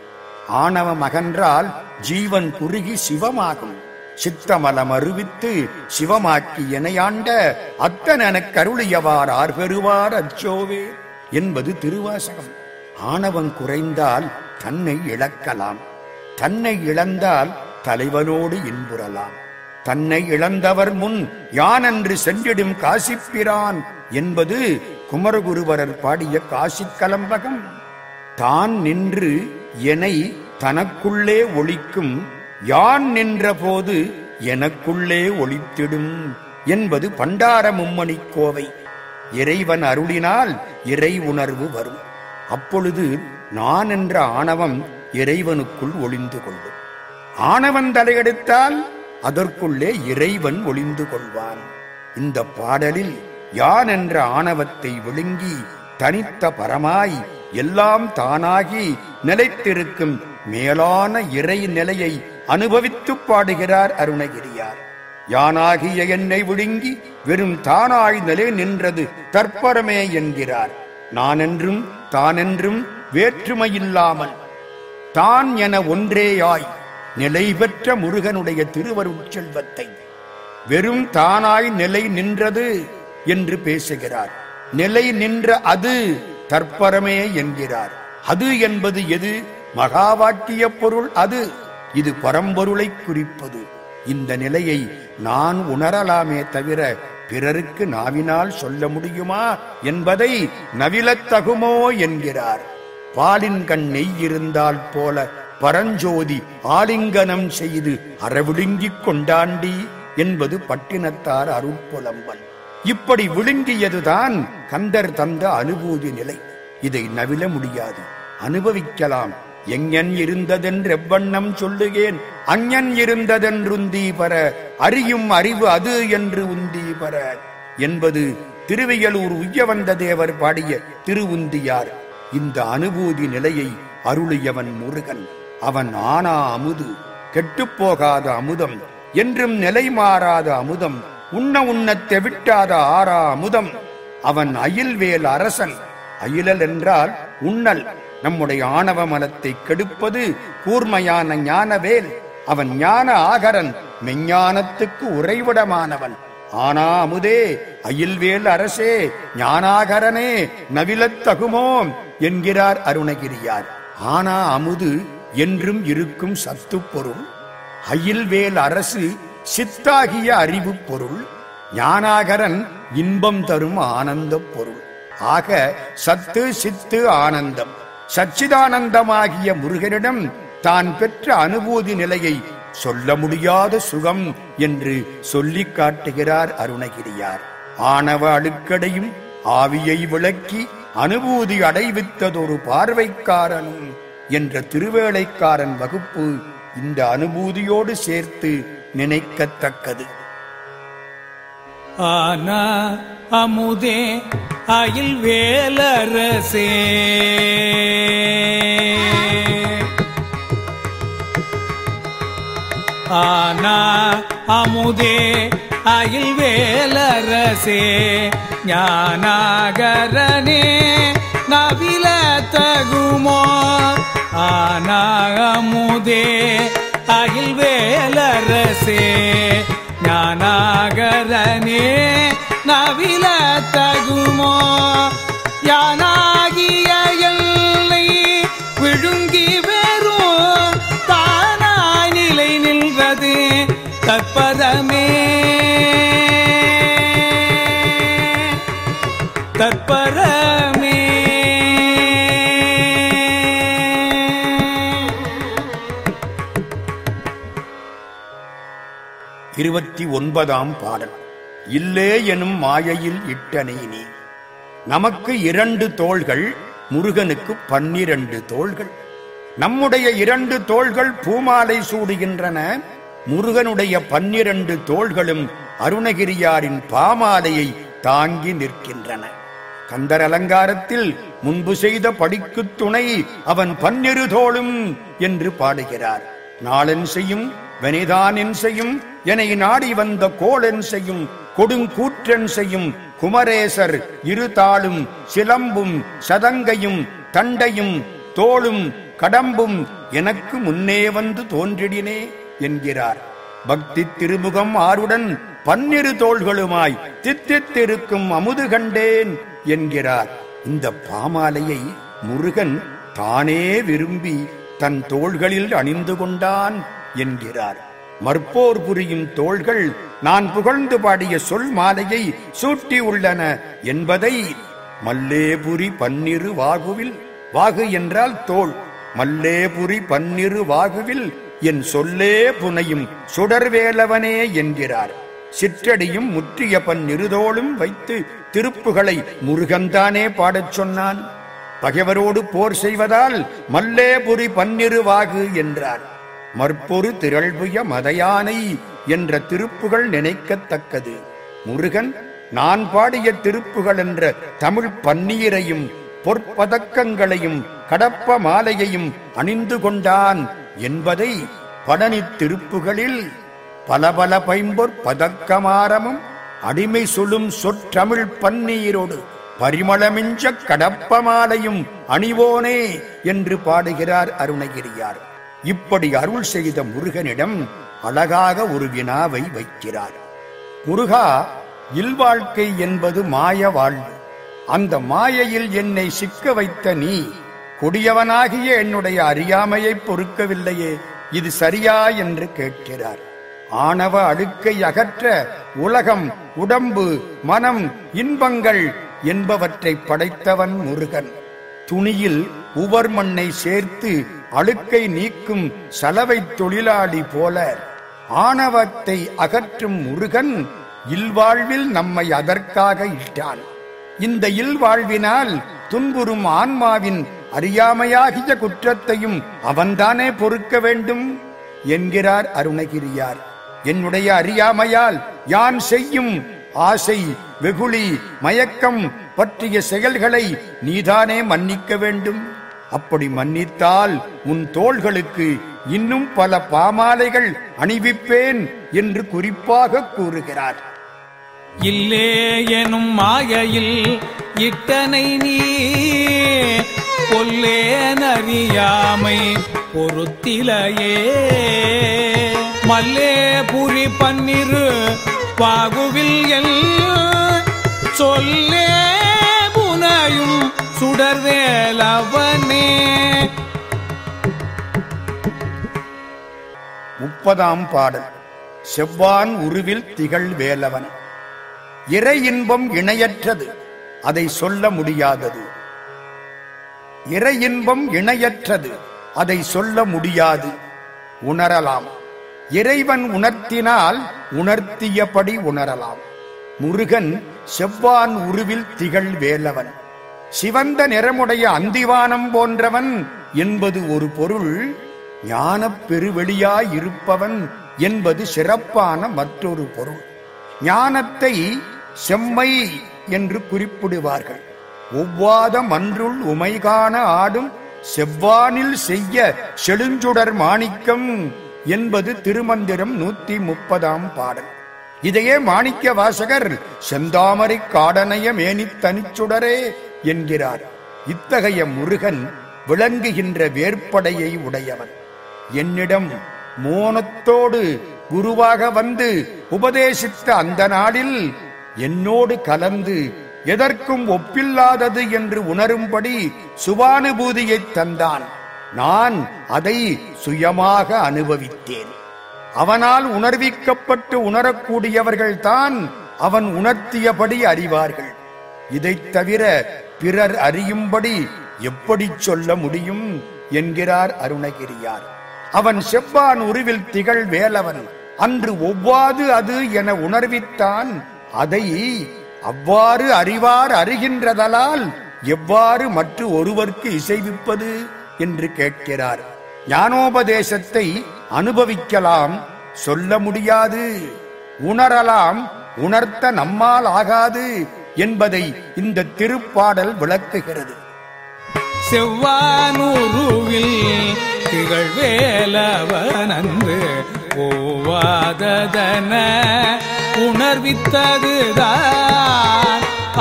ஆணவம் அகன்றால் ஜீவன் குறுகி சிவமாகும். சித்தமலம் அறிவித்து சிவமாக்கி எனையாண்ட அத்தனெனக் கருளியவார் ஆர்பெறுவார் அச்சோவே. என்பது திருவாசகம். ஆணவம் குறைந்தால் தன்னை இழக்கலாம். தன்னை இழந்தால் தலைவனோடு இன்புறலாம். தன்னை இழந்தவர் முன் யானென்று சென்றிடும் காசிப்பிரான் என்பது குமரகுருவரர் பாடிய காசிக் கலம்பகம். தான் நின்று எனை தனக்குள்ளே ஒழிக்கும் யான் நின்ற போது எனக்குள்ளே ஒழித்திடும் என்பது பண்டார மும்மணி கோவை. இறைவன் அருளினால் இறை உணர்வு வரும். அப்பொழுது நான் என்ற ஆணவம் இறைவனுக்குள் ஒளிந்து கொள்ளும். ஆணவன் தலையெடுத்தால் அதற்குள்ளே இறைவன் ஒளிந்து கொள்வான். இந்த பாடலில் யான் என்ற ஆணவத்தை விழுங்கி தனித்த பரமாய் எல்லாம் தானாகி நிலைத்திருக்கும் மேலான இறை நிலையை அனுபவித்துப் பாடுகிறார் அருணகிரியார். யானாகிய என்னை விழுங்கி வெறும் தானாய் நிலை நின்றது தற்பரமே என்கிறார். நானென்றும் தானென்றும் வேற்றுமையில்லாமல் தான் என ஒன்றேயாய் நிலை பெற்ற முருகனுடைய திருவருட் செல்வத்தை வெறும் தானாய் நிலை நின்றது என்று பேசுகிறார். நிலை நின்ற அது தற்பரமே என்கிறார். அது என்பது எது? மகா வாக்கிய பொருள் அது. இது பரம்பொருளை குறிப்பது. இந்த நிலையை நான் உணரலாமே தவிர பிறருக்கு நாவினால் சொல்ல முடியுமா என்பதை நவிலத்தகுமோ என்கிறார். பாலின் கண் நெய் இருந்தால் போல பரஞ்சோதி ஆலிங்கனம் செய்து அறவிழுங்கிக் கொண்டாண்டி என்பது பட்டினத்தார் அருட்புலம்பன் இப்படி விழுங்கியதுதான் கந்தர் தந்த அனுபூதி நிலை. இதை நவில முடியாது. அனுபவிக்கலாம். எங்ஞன் இருந்ததென்றெவ்வண்ணம் சொல்லுகேன் அஞ்ஞன் இருந்ததென்றுந்தி பர அறியும் அறிவு அது என்று உந்தி பர. என்பது திருவையலூர் உய்யவந்த தேவர் பாடிய திருவுந்தியார். இந்த அனுபூதி நிலையை அருளியவன் முருகன். அவன் ஆனா அமுது கெட்டுப்போகாத அமுதம் என்றும் நிலை மாறாத அமுதம் உண்ண உண்ணத் தெவிட்டாத ஆறா அமுதம். அவன் அயில்வேல் அரசன் அயிலல் என்றால் உண்ணல். நம்முடைய ஆணவ மலத்தை கெடுப்பது கூர்மையான ஞானவேல். அவன் ஞான ஆகரன் மெஞ்ஞானத்துக்கு உறைவிடமானவன். ஆனா அமுதே அயில்வேல் அரசே ஞானாகரனே நவிலத்தகுமோம் என்கிறார் அருணகிரியார். ஆனா அமுது என்றும் இருக்கும் சத்து பொருள் அயில்வேல் அரசு சித்தாகிய அறிவு பொருள் ஞானாகரன் இன்பம் தரும் ஆனந்த பொருள். ஆக சத்து சித்து ஆனந்தம். சச்சிதானந்தமாகிய முருகனிடம் தான் பெற்ற அனுபூதி நிலையை சொல்ல முடியாத சுகம் என்று சொல்லிக் காட்டுகிறார் அருணகிரியார். ஆணவ அழுக்கடையும் ஆவியை விளக்கி அனுபூதி அடைவித்ததொரு பார்வைக்காரனும் என்ற திருவேளைக்காரன் வகுப்பு இந்த அனுபூதியோடு சேர்த்து நினைக்கத்தக்கது. ஆனா அமுதே அயில் வேலரசே. ஆனா அமுதே அயில் வேலரசே ஞானாகரனே நவில தகுமோ. ஆனா அமுதே அயில் வேலரசே ஞானாகரனே நவில தகுமோ. யானா தற்பதமே. தற்பரமே இருபத்தி ஒன்பதாம் பாடல். இல்லே எனும் மாயையில் இட்டனை நீ. நமக்கு இரண்டு தோள்கள் முருகனுக்கு பன்னிரண்டு தோள்கள். நம்முடைய இரண்டு தோள்கள் பூமாலை சூடுகின்றன. முருகனுடைய பன்னிரண்டு தோள்களும் அருணகிரியாரின் பாமாலையை தாங்கி நிற்கின்றன. கந்தர் அலங்காரத்தில் முன்பு செய்த படிக்குத் துணை அவன் பன்னிரு தோளும் என்று பாடுகிறார். நாளென் செய்யும் வெனிதானென் செய்யும் எனை நாடி வந்த கோளென் செய்யும் கொடுங்கூற்றன் செய்யும் குமரேசர் இரு தாளும் சிலம்பும் சதங்கையும் தண்டையும் தோளும் கடம்பும் எனக்கு முன்னே வந்து தோன்றிடினே. என்கிறார். பக்தி திருமுகம் ஆருடன் பன்னிரு தோள்களுமாய் தித்தித்திருக்கும் அமுது கண்டேன் என்கிறார். இந்த பாமாலையை முருகன் தானே விரும்பி தன் தோள்களில் அணிந்து கொண்டான் என்கிறார். மற்போர் புரியும் தோள்கள் நான் புகழ்ந்து பாடிய சொல் மாலையை சூட்டி உள்ளன என்பதை மல்லேபுரி பன்னிரு வாகுவில் வாகு என்றால் தோள். மல்லேபுரி பன்னிரு வாகுவில் என் சொல்லே புனையும் சுடர்வேலவனே என்கிறார். சிற்றடியும் முற்றிய பன்னிருதோளும் வைத்து திருப்புகளை முருகன்தானே பாடச் சொன்னான். பகைவரோடு போர் செய்வதால் மல்லேபுரி பன்னிருவாகு என்றார். மற்பொரு திரள்புய மதையானை என்ற திருப்புகள் நினைக்கத்தக்கது. முருகன் நான் பாடிய திருப்புகள் என்ற தமிழ் பன்னீரையும் பொற்பதக்கங்களையும் கடப்ப மாலையையும் அணிந்து கொண்டான். என்பதை படனித் திருப்புகளில் பல பல பைம்பொற் பதக்கமாரமும் அடிமை சொல்லும் சொற்றமிழ் பன்னீரோடு பரிமளமிஞ்ச கடப்பமாலையும் அணிவோனே என்று பாடுகிறார் அருணகிரியார். இப்படி அருள் செய்த முருகனிடம் அழகாக ஒரு வினாவை வைக்கிறார். முருகா இல்வாழ்க்கை என்பது மாய வாழ்வு. அந்த மாயையில் என்னை சிக்க வைத்த நீ கொடியவனாகிய என்னுடைய அறியாமையை பொறுக்கவில்லையே இது சரியா என்று கேட்கிறார். ஆணவ அழுக்கை அகற்ற உலகம் உடம்பு மனம் இன்பங்கள் என்பவற்றை படைத்தவன் முருகன். துணியில் உவர் மண்ணை சேர்த்து அழுக்கை நீக்கும் சலவை தொழிலாளி போல ஆணவத்தை அகற்றும் முருகன் இல்வாழ்வில் நம்மை அதற்காக இட்டான். இந்த இல்வாழ்வினால் துன்புறும் ஆன்மாவின் அறியாமையாகிய குற்றத்தையும் அவன்தானே பொறுக்க வேண்டும்? என்கிறார் அருணகிரியார். என்னுடைய அறியாமையால் யான் செய்யும்? ஆசை வெகுளி மயக்கம் பற்றிய செயல்களை நீதானே மன்னிக்க வேண்டும்? அப்படி மன்னித்தால் உன் தோள்களுக்கு இன்னும் பல பாமாலைகள் அணிவிப்பேன் என்று குறிப்பாக கூறுகிறார். இல்லே எனும் மாயையில் இட்டனை நீ கொல்லேனறியாமை பொறுத்திலையே மல்லே புரி பன்னிரு பாகுவில் எல் சொல்லே புனையும் சுடர்வேலவனே முப்பதாம் பாடல். செவ்வான் உருவில் திகழ் வேலவன். இறை இன்பம் இணையற்றது. அதை சொல்ல முடியாதது. இறை இன்பம் இணையற்றது. அதை சொல்ல முடியாது. உணரலாம். இறைவன் உணர்த்தினால் உணர்த்தியபடி உணரலாம். முருகன் செவ்வான் உருவில் திகழ் வேலவன். சிவந்த நிறமுடைய அந்திவானம் போன்றவன் என்பது ஒரு பொருள். ஞானப் பெருவெளியாயிருப்பவன் என்பது சிறப்பான மற்றொரு பொருள். ஞானத்தை செம்மை என்று குறிப்பிடுவார்கள். ஒவ்வாத மன்றுள் உமைகாண ஆடும் செவ்வானில் செய்ய செழுஞ்சுடர் மாணிக்கம் என்பது திருமந்திரம் நூத்தி முப்பதாம் பாடல். இதையே மாணிக்க வாசகர் செந்தாமரை காடனைய மேனித் தனிச்சுடரே என்கிறார். இத்தகைய முருகன் விளங்குகின்ற வேற்படையை உடையவன். என்னிடம் மோனத்தோடு குருவாக வந்து உபதேசித்த அந்த நாளில் என்னோடு கலந்து எதற்கும் ஒப்பில்லாதது என்று உணரும்படி சுபானுபூதியைத் தந்தான். நான் அதை சுயமாக அனுபவித்தேன். அவனால் உணர்விக்கப்பட்டு உணரக்கூடியவர்கள்தான் அவன் உணர்த்தியபடி அறிவார்கள். இதைத் தவிர பிறர் அறியும்படி எப்படி சொல்ல முடியும் என்கிறார் அருணகிரியார். அவன் செவ்வான் உருவில் திகழ் வேலவன் அன்று ஒவ்வாது அது என உணர்வித்தான். அதை அவ்வாறு அறிவார் அறிகின்றதலால் எவ்வாறு மற்ற ஒருவர்க்கு இசைவிப்பது என்று கேட்கிறார். ஞானோபதேசத்தை அனுபவிக்கலாம் சொல்ல முடியாது உணரலாம் உணர்த்த நம்மால் ஆகாது என்பதை இந்த திருப்பாடல் விளக்குகிறது. செவ்வானூருவில் திகழ்வேலவனன்று ஓவாததன உணர்வித்ததுதான்.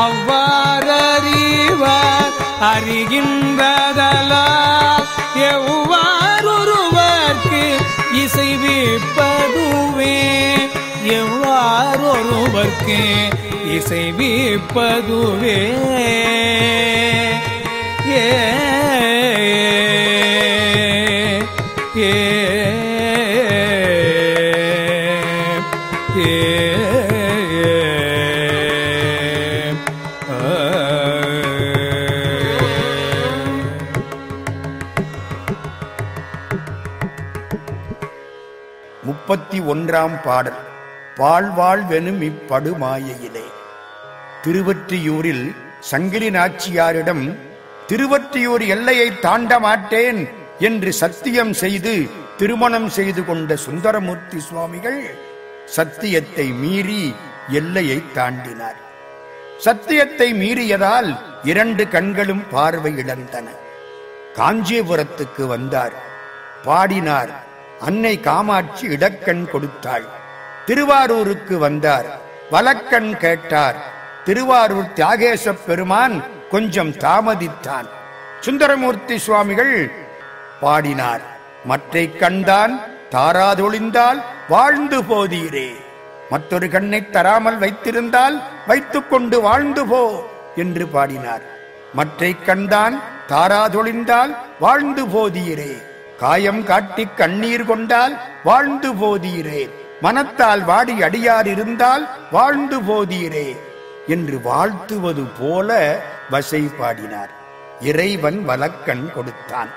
அவ்வாறறிவார் அறிகின்றதலா எவ்வாறொருவர்க்கு இசைவிப்பதுவே எவ்வாறொருவர்க்கு இசைவிப்பதுவே ஏ ஏ முப்பத்தி ஒன்றாம் பாடல். பாழ்வாழ்வெனும் இப்படுமாயையிலே. திருவற்றியூரில் சங்கிலி நாச்சியாரிடம் திருவற்றியூர் எல்லையை தாண்ட மாட்டேன் என்று சத்தியம் செய்து திருமணம் செய்து கொண்ட சுந்தரமூர்த்தி சுவாமிகள் சத்தியத்தை மீறி எல்லையை தாண்டினார். சத்தியத்தை மீறியதால் இரண்டு கண்களும் பார்வை இழந்தன. காஞ்சிபுரத்துக்கு வந்தார். பாடினார் அன்னை காமாட்சி இடக்கண் கொடுத்தாள். திருவாரூருக்கு வந்தார். வலக்கண் கேட்டார். திருவாரூர் தியாகேச பெருமான் கொஞ்சம் தாமதித்தான். சுந்தரமூர்த்தி சுவாமிகள் பாடினார். மற்றை கண்தான் தாராதொழிந்தால் வாழ்ந்து போதீரே. மற்றொரு கண்ணை தராமல் வைத்திருந்தால் வைத்துக் கொண்டு வாழ்ந்து போ என்று பாடினார். மற்றை கண்தான் தாராதொழிந்தால் வாழ்ந்து போதீரே. காயம் காட்டி கண்ணீர் கொண்டால் வாழ்ந்து போதீரே. மனத்தால் வாடி அடியார் இருந்தால் வாழ்ந்து போதீரே என்று வாழ்த்துவது போல வசை பாடினார். இறைவன் வலக்கண் கொடுத்தான்.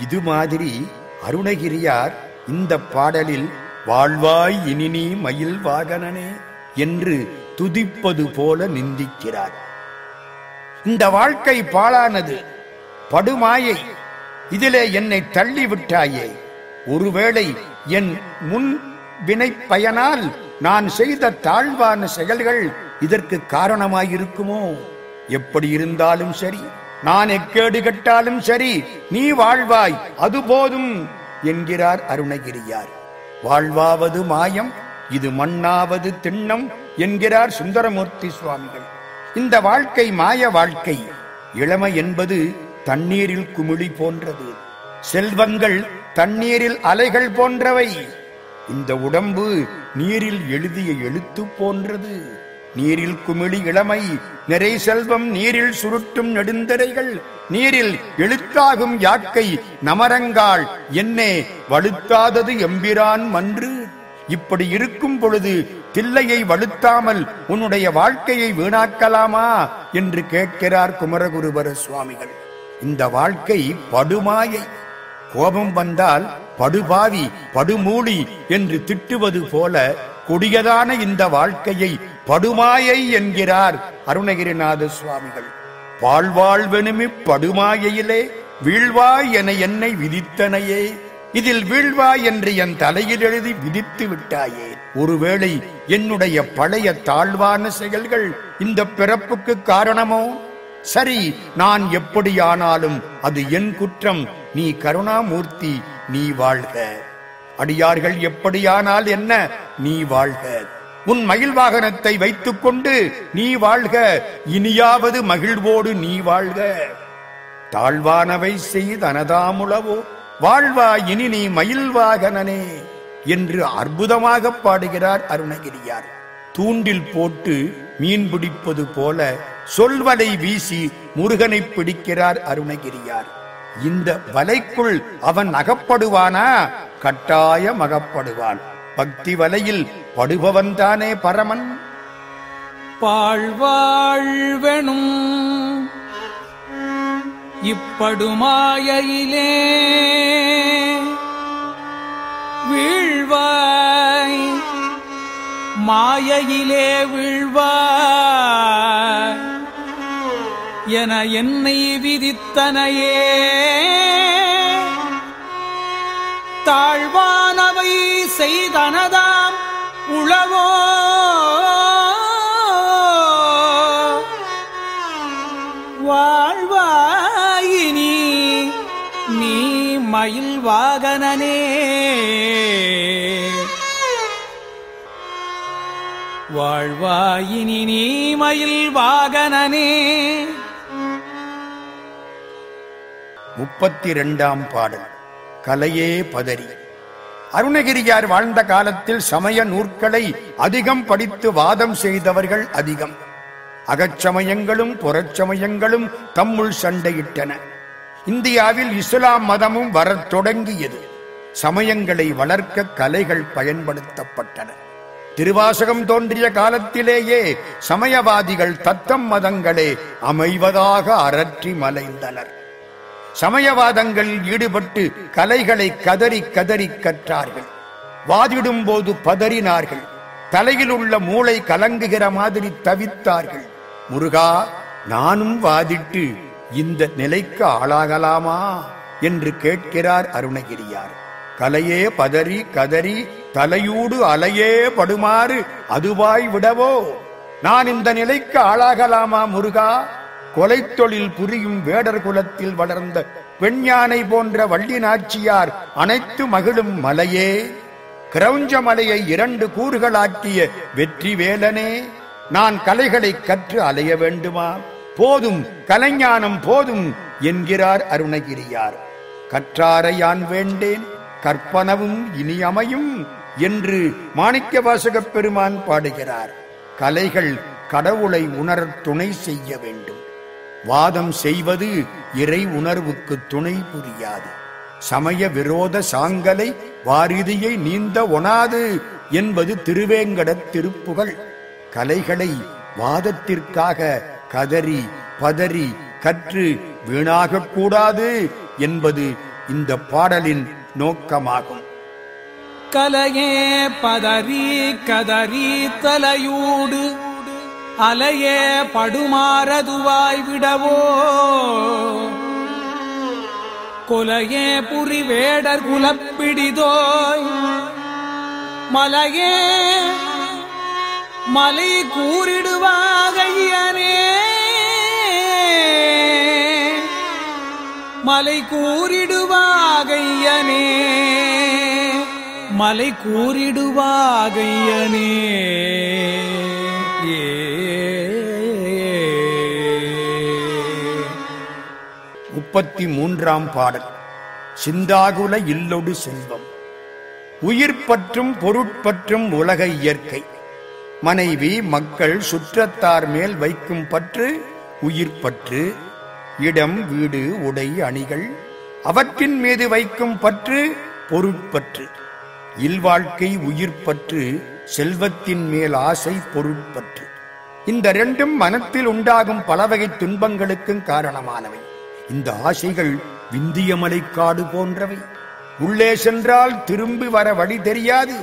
இது மாதிரி அருணகிரியார் இந்த பாடலில் வாழ்வாய் இனினி மயில் வாகனனே என்று துதிப்பது போல நிந்திக்கிறார். இந்த வாழ்க்கை பாழானது. படுமாயை இதிலே என்னை தள்ளி விட்டாயே ஒருவேளை என் முன் வினை பயனால் நான் செய்த தாழ்வான செயல்கள் இதற்கு காரணமாயிருக்குமோ? எப்படி இருந்தாலும் சரி நான் எக்கேடு கட்டாலும் சரி நீ வாழ்வாய் அது போதும் என்கிறார் அருணகிரியார். வாழ்வாவது மாயம் இது மண்ணாவது திண்ணம் என்கிறார் சுந்தரமூர்த்தி சுவாமிகள். இந்த வாழ்க்கை மாய வாழ்க்கை. இளமை என்பது தண்ணீரில் குமிழி போன்றது. செல்வங்கள் தண்ணீரில் அலைகள் போன்றவை. இந்த உடம்பு நீரில் எழுதிய எழுத்து போன்றது. நீரில் குமிழி இளமை நிறை செல்வம் நீரில் சுருட்டும் நெடுந்தரைகள். நீரில் எழுத்தாகும் யாக்கை நமரங்கால் என்னே வலுத்தாதது எம்பிரான் மன்று. இப்படி இருக்கும் பொழுது தில்லையை வலுத்தாமல் உன்னுடைய வாழ்க்கையை வீணாக்கலாமா? என்று கேட்கிறார் குமரகுருபர சுவாமிகள். இந்த வாழ்க்கை படுமாயை. கோபம் வந்தால் படுபாவி படுமூடி என்று திட்டுவது போல கொடியதான இந்த வாழ்க்கையை படுமாயை என்கிறார் அருணகிரிநாத சுவாமிகள். பாழ்வாழ்வெனுமி படுமாயையிலே வீழ்வாய் என என்னை விதித்தனையே. இதில் வீழ்வாய் என்று என் தலையில் எழுதி விதித்து விட்டாயே. ஒருவேளை என்னுடைய பழைய தாழ்வான செயல்கள் இந்த பிறப்புக்கு காரணமோ? சரி நான் எப்படியானாலும் அது என் குற்றம். நீ கருணாமூர்த்தி நீ வாழ்க. அடியார்கள் எப்படியானால் என்ன? நீ வாழ்க. உன் மயில் வாகனத்தை வைத்துக் கொண்டு நீ வாழ்க. இனியாவது மகிழ்வோடு நீ வாழ்க. தாழ்வானவை செய்தனதாமுளவோ வாழ்வா இனி நீ மயில் வாகனனே என்று அற்புதமாக பாடுகிறார் அருணகிரியார். தூண்டில் போட்டு மீன் பிடிப்பது போல சொல்வலை வீசி முருகனை பிடிக்கிறார் அருணகிரியார். இந்த வலைக்குள் அவன் அகப்படுவானா? கட்டாயம் அகப்படுவான் பக்தி வலையில் படுபவன்தானே பரமன். பாழ்வாழ்வெனும் இப்படுமாயிலே வீழ்வாய் மாயையிலே வீழ்வாய். என என்னை விதித்தனையே. தாழ்வானவை செய்தனதாம் உளவோ. வாழ்வாயினி நீ மயில் வாகனனே. வாழ்வாயினி நீ மயில் வாகனனே. முப்பத்தி இரண்டாம் பாடல். கலையே பதறி. அருணகிரியார் வாழ்ந்த காலத்தில் சமய நூற்களை அதிகம் படித்து வாதம் செய்தவர்கள் அதிகம். அகச்சமயங்களும் புறச்சமயங்களும் தம்முள் சண்டையிட்டன. இந்தியாவில் இஸ்லாம் மதமும் வரத் தொடங்கியது. சமயங்களை வளர்க்க கலைகள் பயன்படுத்தப்பட்டன. திருவாசகம் தோன்றிய காலத்திலேயே சமயவாதிகள் தத்தம் மதங்களே அமைவதாக அரற்றி மலைந்தனர். சமயவாதங்களில் ஈடுபட்டு கலைகளை கதறி கதறி கற்றார்கள். வாதிடும் போது பதறினார்கள். தலையில் உள்ள மூளை கலங்குகிற மாதிரி தவித்தார்கள். முருகா நானும் வாதிட்டு இந்த நிலைக்கு ஆளாகலாமா? என்று கேட்கிறார் அருணகிரியார். கலையே பதறி கதறி தலையூடு அலையே படுமாறு அதுவாய் விடவோ? நான் இந்த நிலைக்கு ஆளாகலாமா முருகா? கொலை தொழில் புரியும் வேடர் குலத்தில் வளர்ந்த பெண்யானை போன்ற வள்ளி நாச்சியார் அனைத்து மகிழும் மலையே. கிரௌஞ்ச மலையை இரண்டு கூறுகளாக்கிய வெற்றி வேலனே நான் கலைகளை கற்று அலைய வேண்டுமா? போதும் கலைஞானம் போதும் என்கிறார் அருணகிரியார். கற்றாரை யான் வேண்டேன்? கற்பனவும் இனி அமையும் என்று மாணிக்க வாசகப் பெருமான் பாடுகிறார். கலைகள் கடவுளை உணர துணை செய்ய வேண்டும். வாதம் செய்வது இறை உணர்வுக்கு துணை புரியாது. சமய விரோத சாங்கலை வாரிதியை நீந்த ஒணாது என்பது திருவேங்கடத் திருப்புகழ். கலைகளை வாதத்திற்காக கதறி பதறி கற்று வீணாகக் கூடாது என்பது இந்த பாடலின் நோக்கமாகும். கலையே பதறி கதறி தலையூடு அலையே படுமாறதுவாய் விடவோ? கொலையே புரி வேடர் குலப்பிடிதோய் மலையே மலை கூறிடுவாகையனே. மலை கூறிடுவாகையனே. மலை கூறிடுவாகையனே. முப்பத்தி மூன்றாம் பாடல். சிந்தாகுல இல்லொடு செல்வம். உயிர் பற்றும் பொருட்பற்றும் உலக இயற்கை. மனைவி மக்கள் சுற்றத்தார் மேல் வைக்கும் பற்று உயிர் பற்று. இடம் வீடு உடை அணிகள் அவற்றின் மீது வைக்கும் பற்று பொருட்பற்று. இல்வாழ்க்கை உயிர் பற்று செல்வத்தின் மேல் ஆசை பொருட்பற்று. இந்த ரெண்டும் மனத்தில் உண்டாகும் பலவகை துன்பங்களுக்கும் காரணமானவை. இந்த ஆசைகள் விந்திய மலைக்காடு போன்றவை. உள்ளே சென்றால் திரும்பி வர வழி தெரியாது.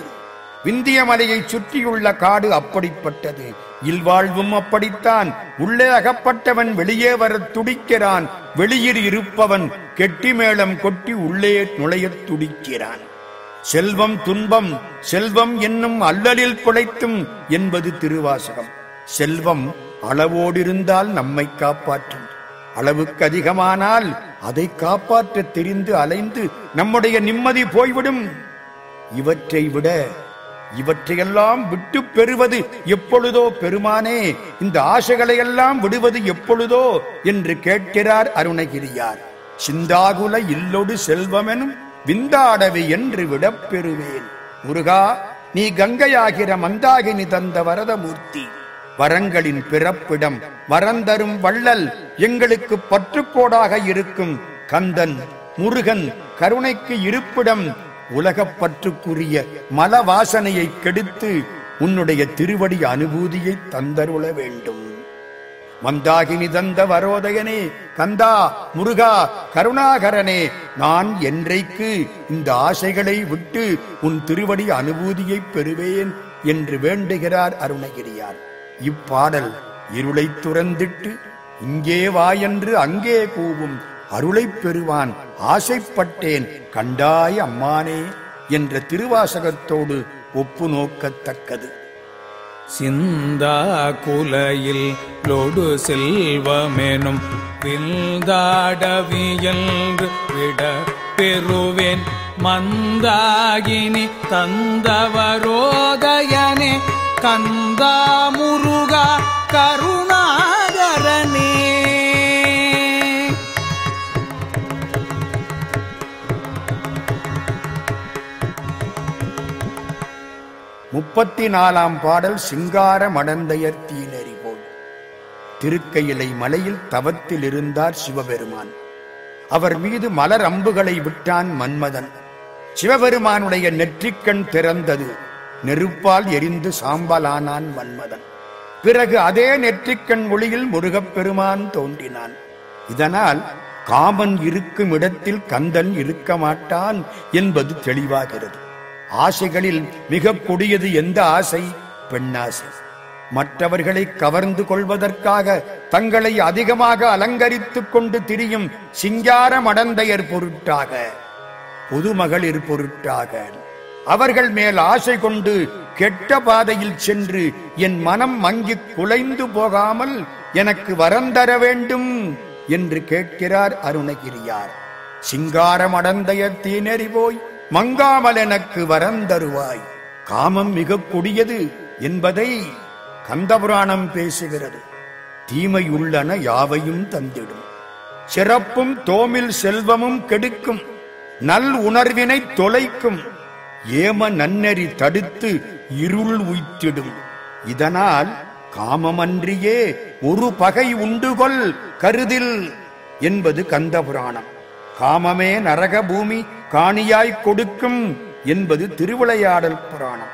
விந்திய மலையை சுற்றியுள்ள காடு அப்படிப்பட்டது. இல்வாழ்வும் அப்படித்தான். உள்ளே அகப்பட்டவன் வெளியே வரத் துடிக்கிறான். வெளியில் இருப்பவன் கெட்டி மேளம் கொட்டி உள்ளே நுழையத் துடிக்கிறான். செல்வம் துன்பம் செல்வம் என்னும் அல்லலில் குலைத்தும் என்பது திருவாசகம். செல்வம் அளவோடிருந்தால் நம்மை காப்பாற்றும். அளவுக்கு அதிகமானால் அதை காப்பாற்ற தெரிந்து அலைந்து நம்முடைய நிம்மதி போய்விடும். இவற்றை விட இவற்றையெல்லாம் விட்டு பெறுவது எப்பொழுதோ பெருமானே இந்த ஆசைகளையெல்லாம் விடுவது எப்பொழுதோ என்று கேட்கிறார் அருணகிரியார். சிந்தாகுல இல்லொடு செல்வமெனும் விந்தாடவி என்று விடப் பெறுவேன் முருகா நீ கங்கையாகிற மந்தாகினி தந்த வரதமூர்த்தி. வரங்களின் பிறப்பிடம் வரந்தரும் வள்ளல் எங்களுக்கு பற்றுக்கோடாக இருக்கும். கந்தன் முருகன் கருணைக்கு இருப்பிடம் உலகப் பற்றுக்குரிய மல கெடுத்து உன்னுடைய திருவடி அனுபூதியை தந்தருள வேண்டும். மந்தாகினி தந்த வரோதயனே கந்தா முருகா கருணாகரனே நான் என்றைக்கு இந்த ஆசைகளை விட்டு உன் திருவடி அனுபூதியை பெறுவேன் என்று வேண்டுகிறார் அருணகிரியார். இப்பாடல் இருளை துறந்திட்டு இங்கே வா என்று அங்கே கூவும் அருளைப் பெறுவான் ஆசைப்பட்டேன் கண்டாய் அம்மானே என்ற திருவாசகத்தோடு ஒப்பு நோக்கத்தக்கது சிந்தா குலையில் லொடு செல்வமெனும் வில்தாடவியல்று விட பெறுவேன் மந்தாகினி தந்தவரோதயனே. கந்தா முருகா கருணாகரனே. முப்பத்தி நாலாம் பாடல் சிங்கார மடந்தையர் தீநெறி போல். திருக்கையிலை மலையில் தவத்தில் இருந்தார் சிவபெருமான். அவர் மீது மலர் அம்புகளை விட்டான் மன்மதன். சிவபெருமானுடைய நெற்றிக்கண் திறந்தது. நெருப்பால் எரிந்து சாம்பலானான் மன்மதன். பிறகு அதே நெற்றிக்கண் ஒளியில் முருகப்பெருமான் தோன்றினான். இதனால் காமன் இருக்கும் இடத்தில் கந்தன் இருக்க மாட்டான் என்பது தெளிவாகிறது. ஆசைகளில் மிக கொடியது எந்த ஆசை? பெண்ணாசை. மற்றவர்களை கவர்ந்து கொள்வதற்காக தங்களை அதிகமாக அலங்கரித்துக் கொண்டு திரியும் சிங்கார மடந்தையர் பொருட்டாக பொதுமகளிர் பொருட்டாக. அவர்கள் மேல் ஆசை கொண்டு கெட்ட பாதையில் சென்று என் மனம் மங்கிக் குலைந்து போகாமல் எனக்கு வரந்தர வேண்டும் என்று கேட்கிறார் அருணகிரியார். சிங்காரம் அடந்தைய தீநெறி போய் மங்காமல் எனக்கு வரந்தருவாய். காமம் மிக கொடியது என்பதை கந்தபுராணம் பேசுகிறது. தீமை உள்ளன யாவையும் தந்திடும். சிறப்பும் தோமில் செல்வமும் கெடுக்கும். நல் உணர்வினை தொலைக்கும். ஏம நன்னெறி தடுத்து இருள் உய்த்திடும். இதனால் காமமன்றியே ஒரு பகை உண்டுகொள் கருதில் என்பது கந்தபுராணம். காமமே நரக பூமி காணியாய் கொடுக்கும் என்பது திருவிளையாடல் புராணம்.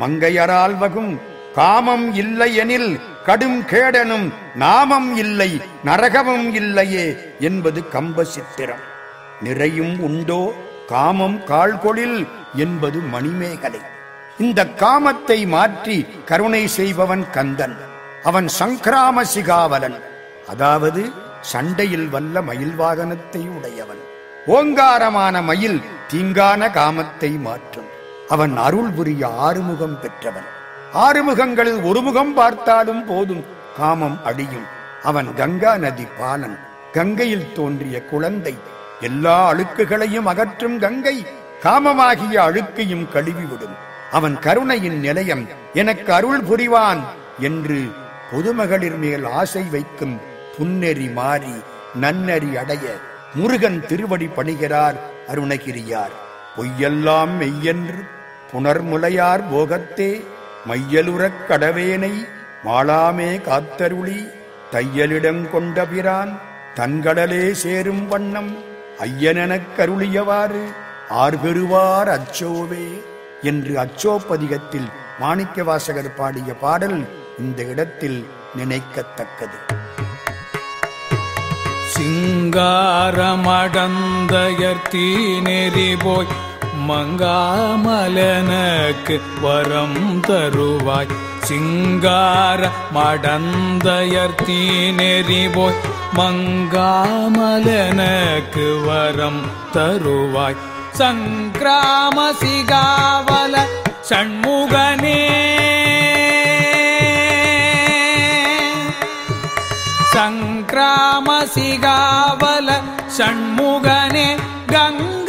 மங்கையரால் வகும் காமம் இல்லை எனில் கடும் கேடனும் நாமம் இல்லை நரகமும் இல்லையே என்பது கம்ப சித்திரம். நிறையும் உண்டோ காமம் கால்கொளில் என்பது மணிமேகலை. இந்த காமத்தை மாற்றி கருணை செய்பவன் கந்தன். அவன் சங்கிராம சிகாவலன். அதாவது சண்டையில் வல்ல மயில் வாகனத்தை உடையவன். ஓங்காரமான மயில் தீங்கான காமத்தை மாற்றும். அவன் அருள் புரிய ஆறுமுகம் பெற்றவன். ஆறுமுகங்களில் ஒரு முகம் பார்த்தாலும் போதும் காமம் அடியும் அவன் கங்கா நதி பாலன். கங்கையில் தோன்றிய குழந்தை. எல்லா அழுக்குகளையும் அகற்றும் கங்கை. காமமாகிய அழுக்கையும் கழுவிவிடும். அவன் கருணையின் நிலையம் எனக்கு அருள் புரிவான் என்று பொதுமகளிர் மேல் ஆசை வைக்கும் புன்னெறி மாறி நன்னறி அடைய முருகன் திருவடி பணிகிறார் அருணகிரியார். பொய்யெல்லாம் மெய்யென்று புனர்முலையார் போகத்தே மையலுறக் கடவேனை மாளாமே காத்தருளி தையலிடம் கொண்ட பிரான் தன்கடலே சேரும் வண்ணம் ஐயனெனக் கருளியவாறு ஆர்பெறுவார் அச்சோவே என்று அச்சோப்பதிகத்தில் மாணிக்க வாசகர் பாடிய பாடல் இந்த இடத்தில் நினைக்கத்தக்கது. சிங்காரமடந்தயர் தீநெறி போய் மங்காமலனக்கு வரம் தருவாய். சிங்கார மடந்தயர் தீநெறி போய் மங்காமலனக்கு வரம் தருவாய். சங்கிராம சிகாவல ஷண்முகனே சங்கிராம சிகாவல ஷண்முகனே கங்கா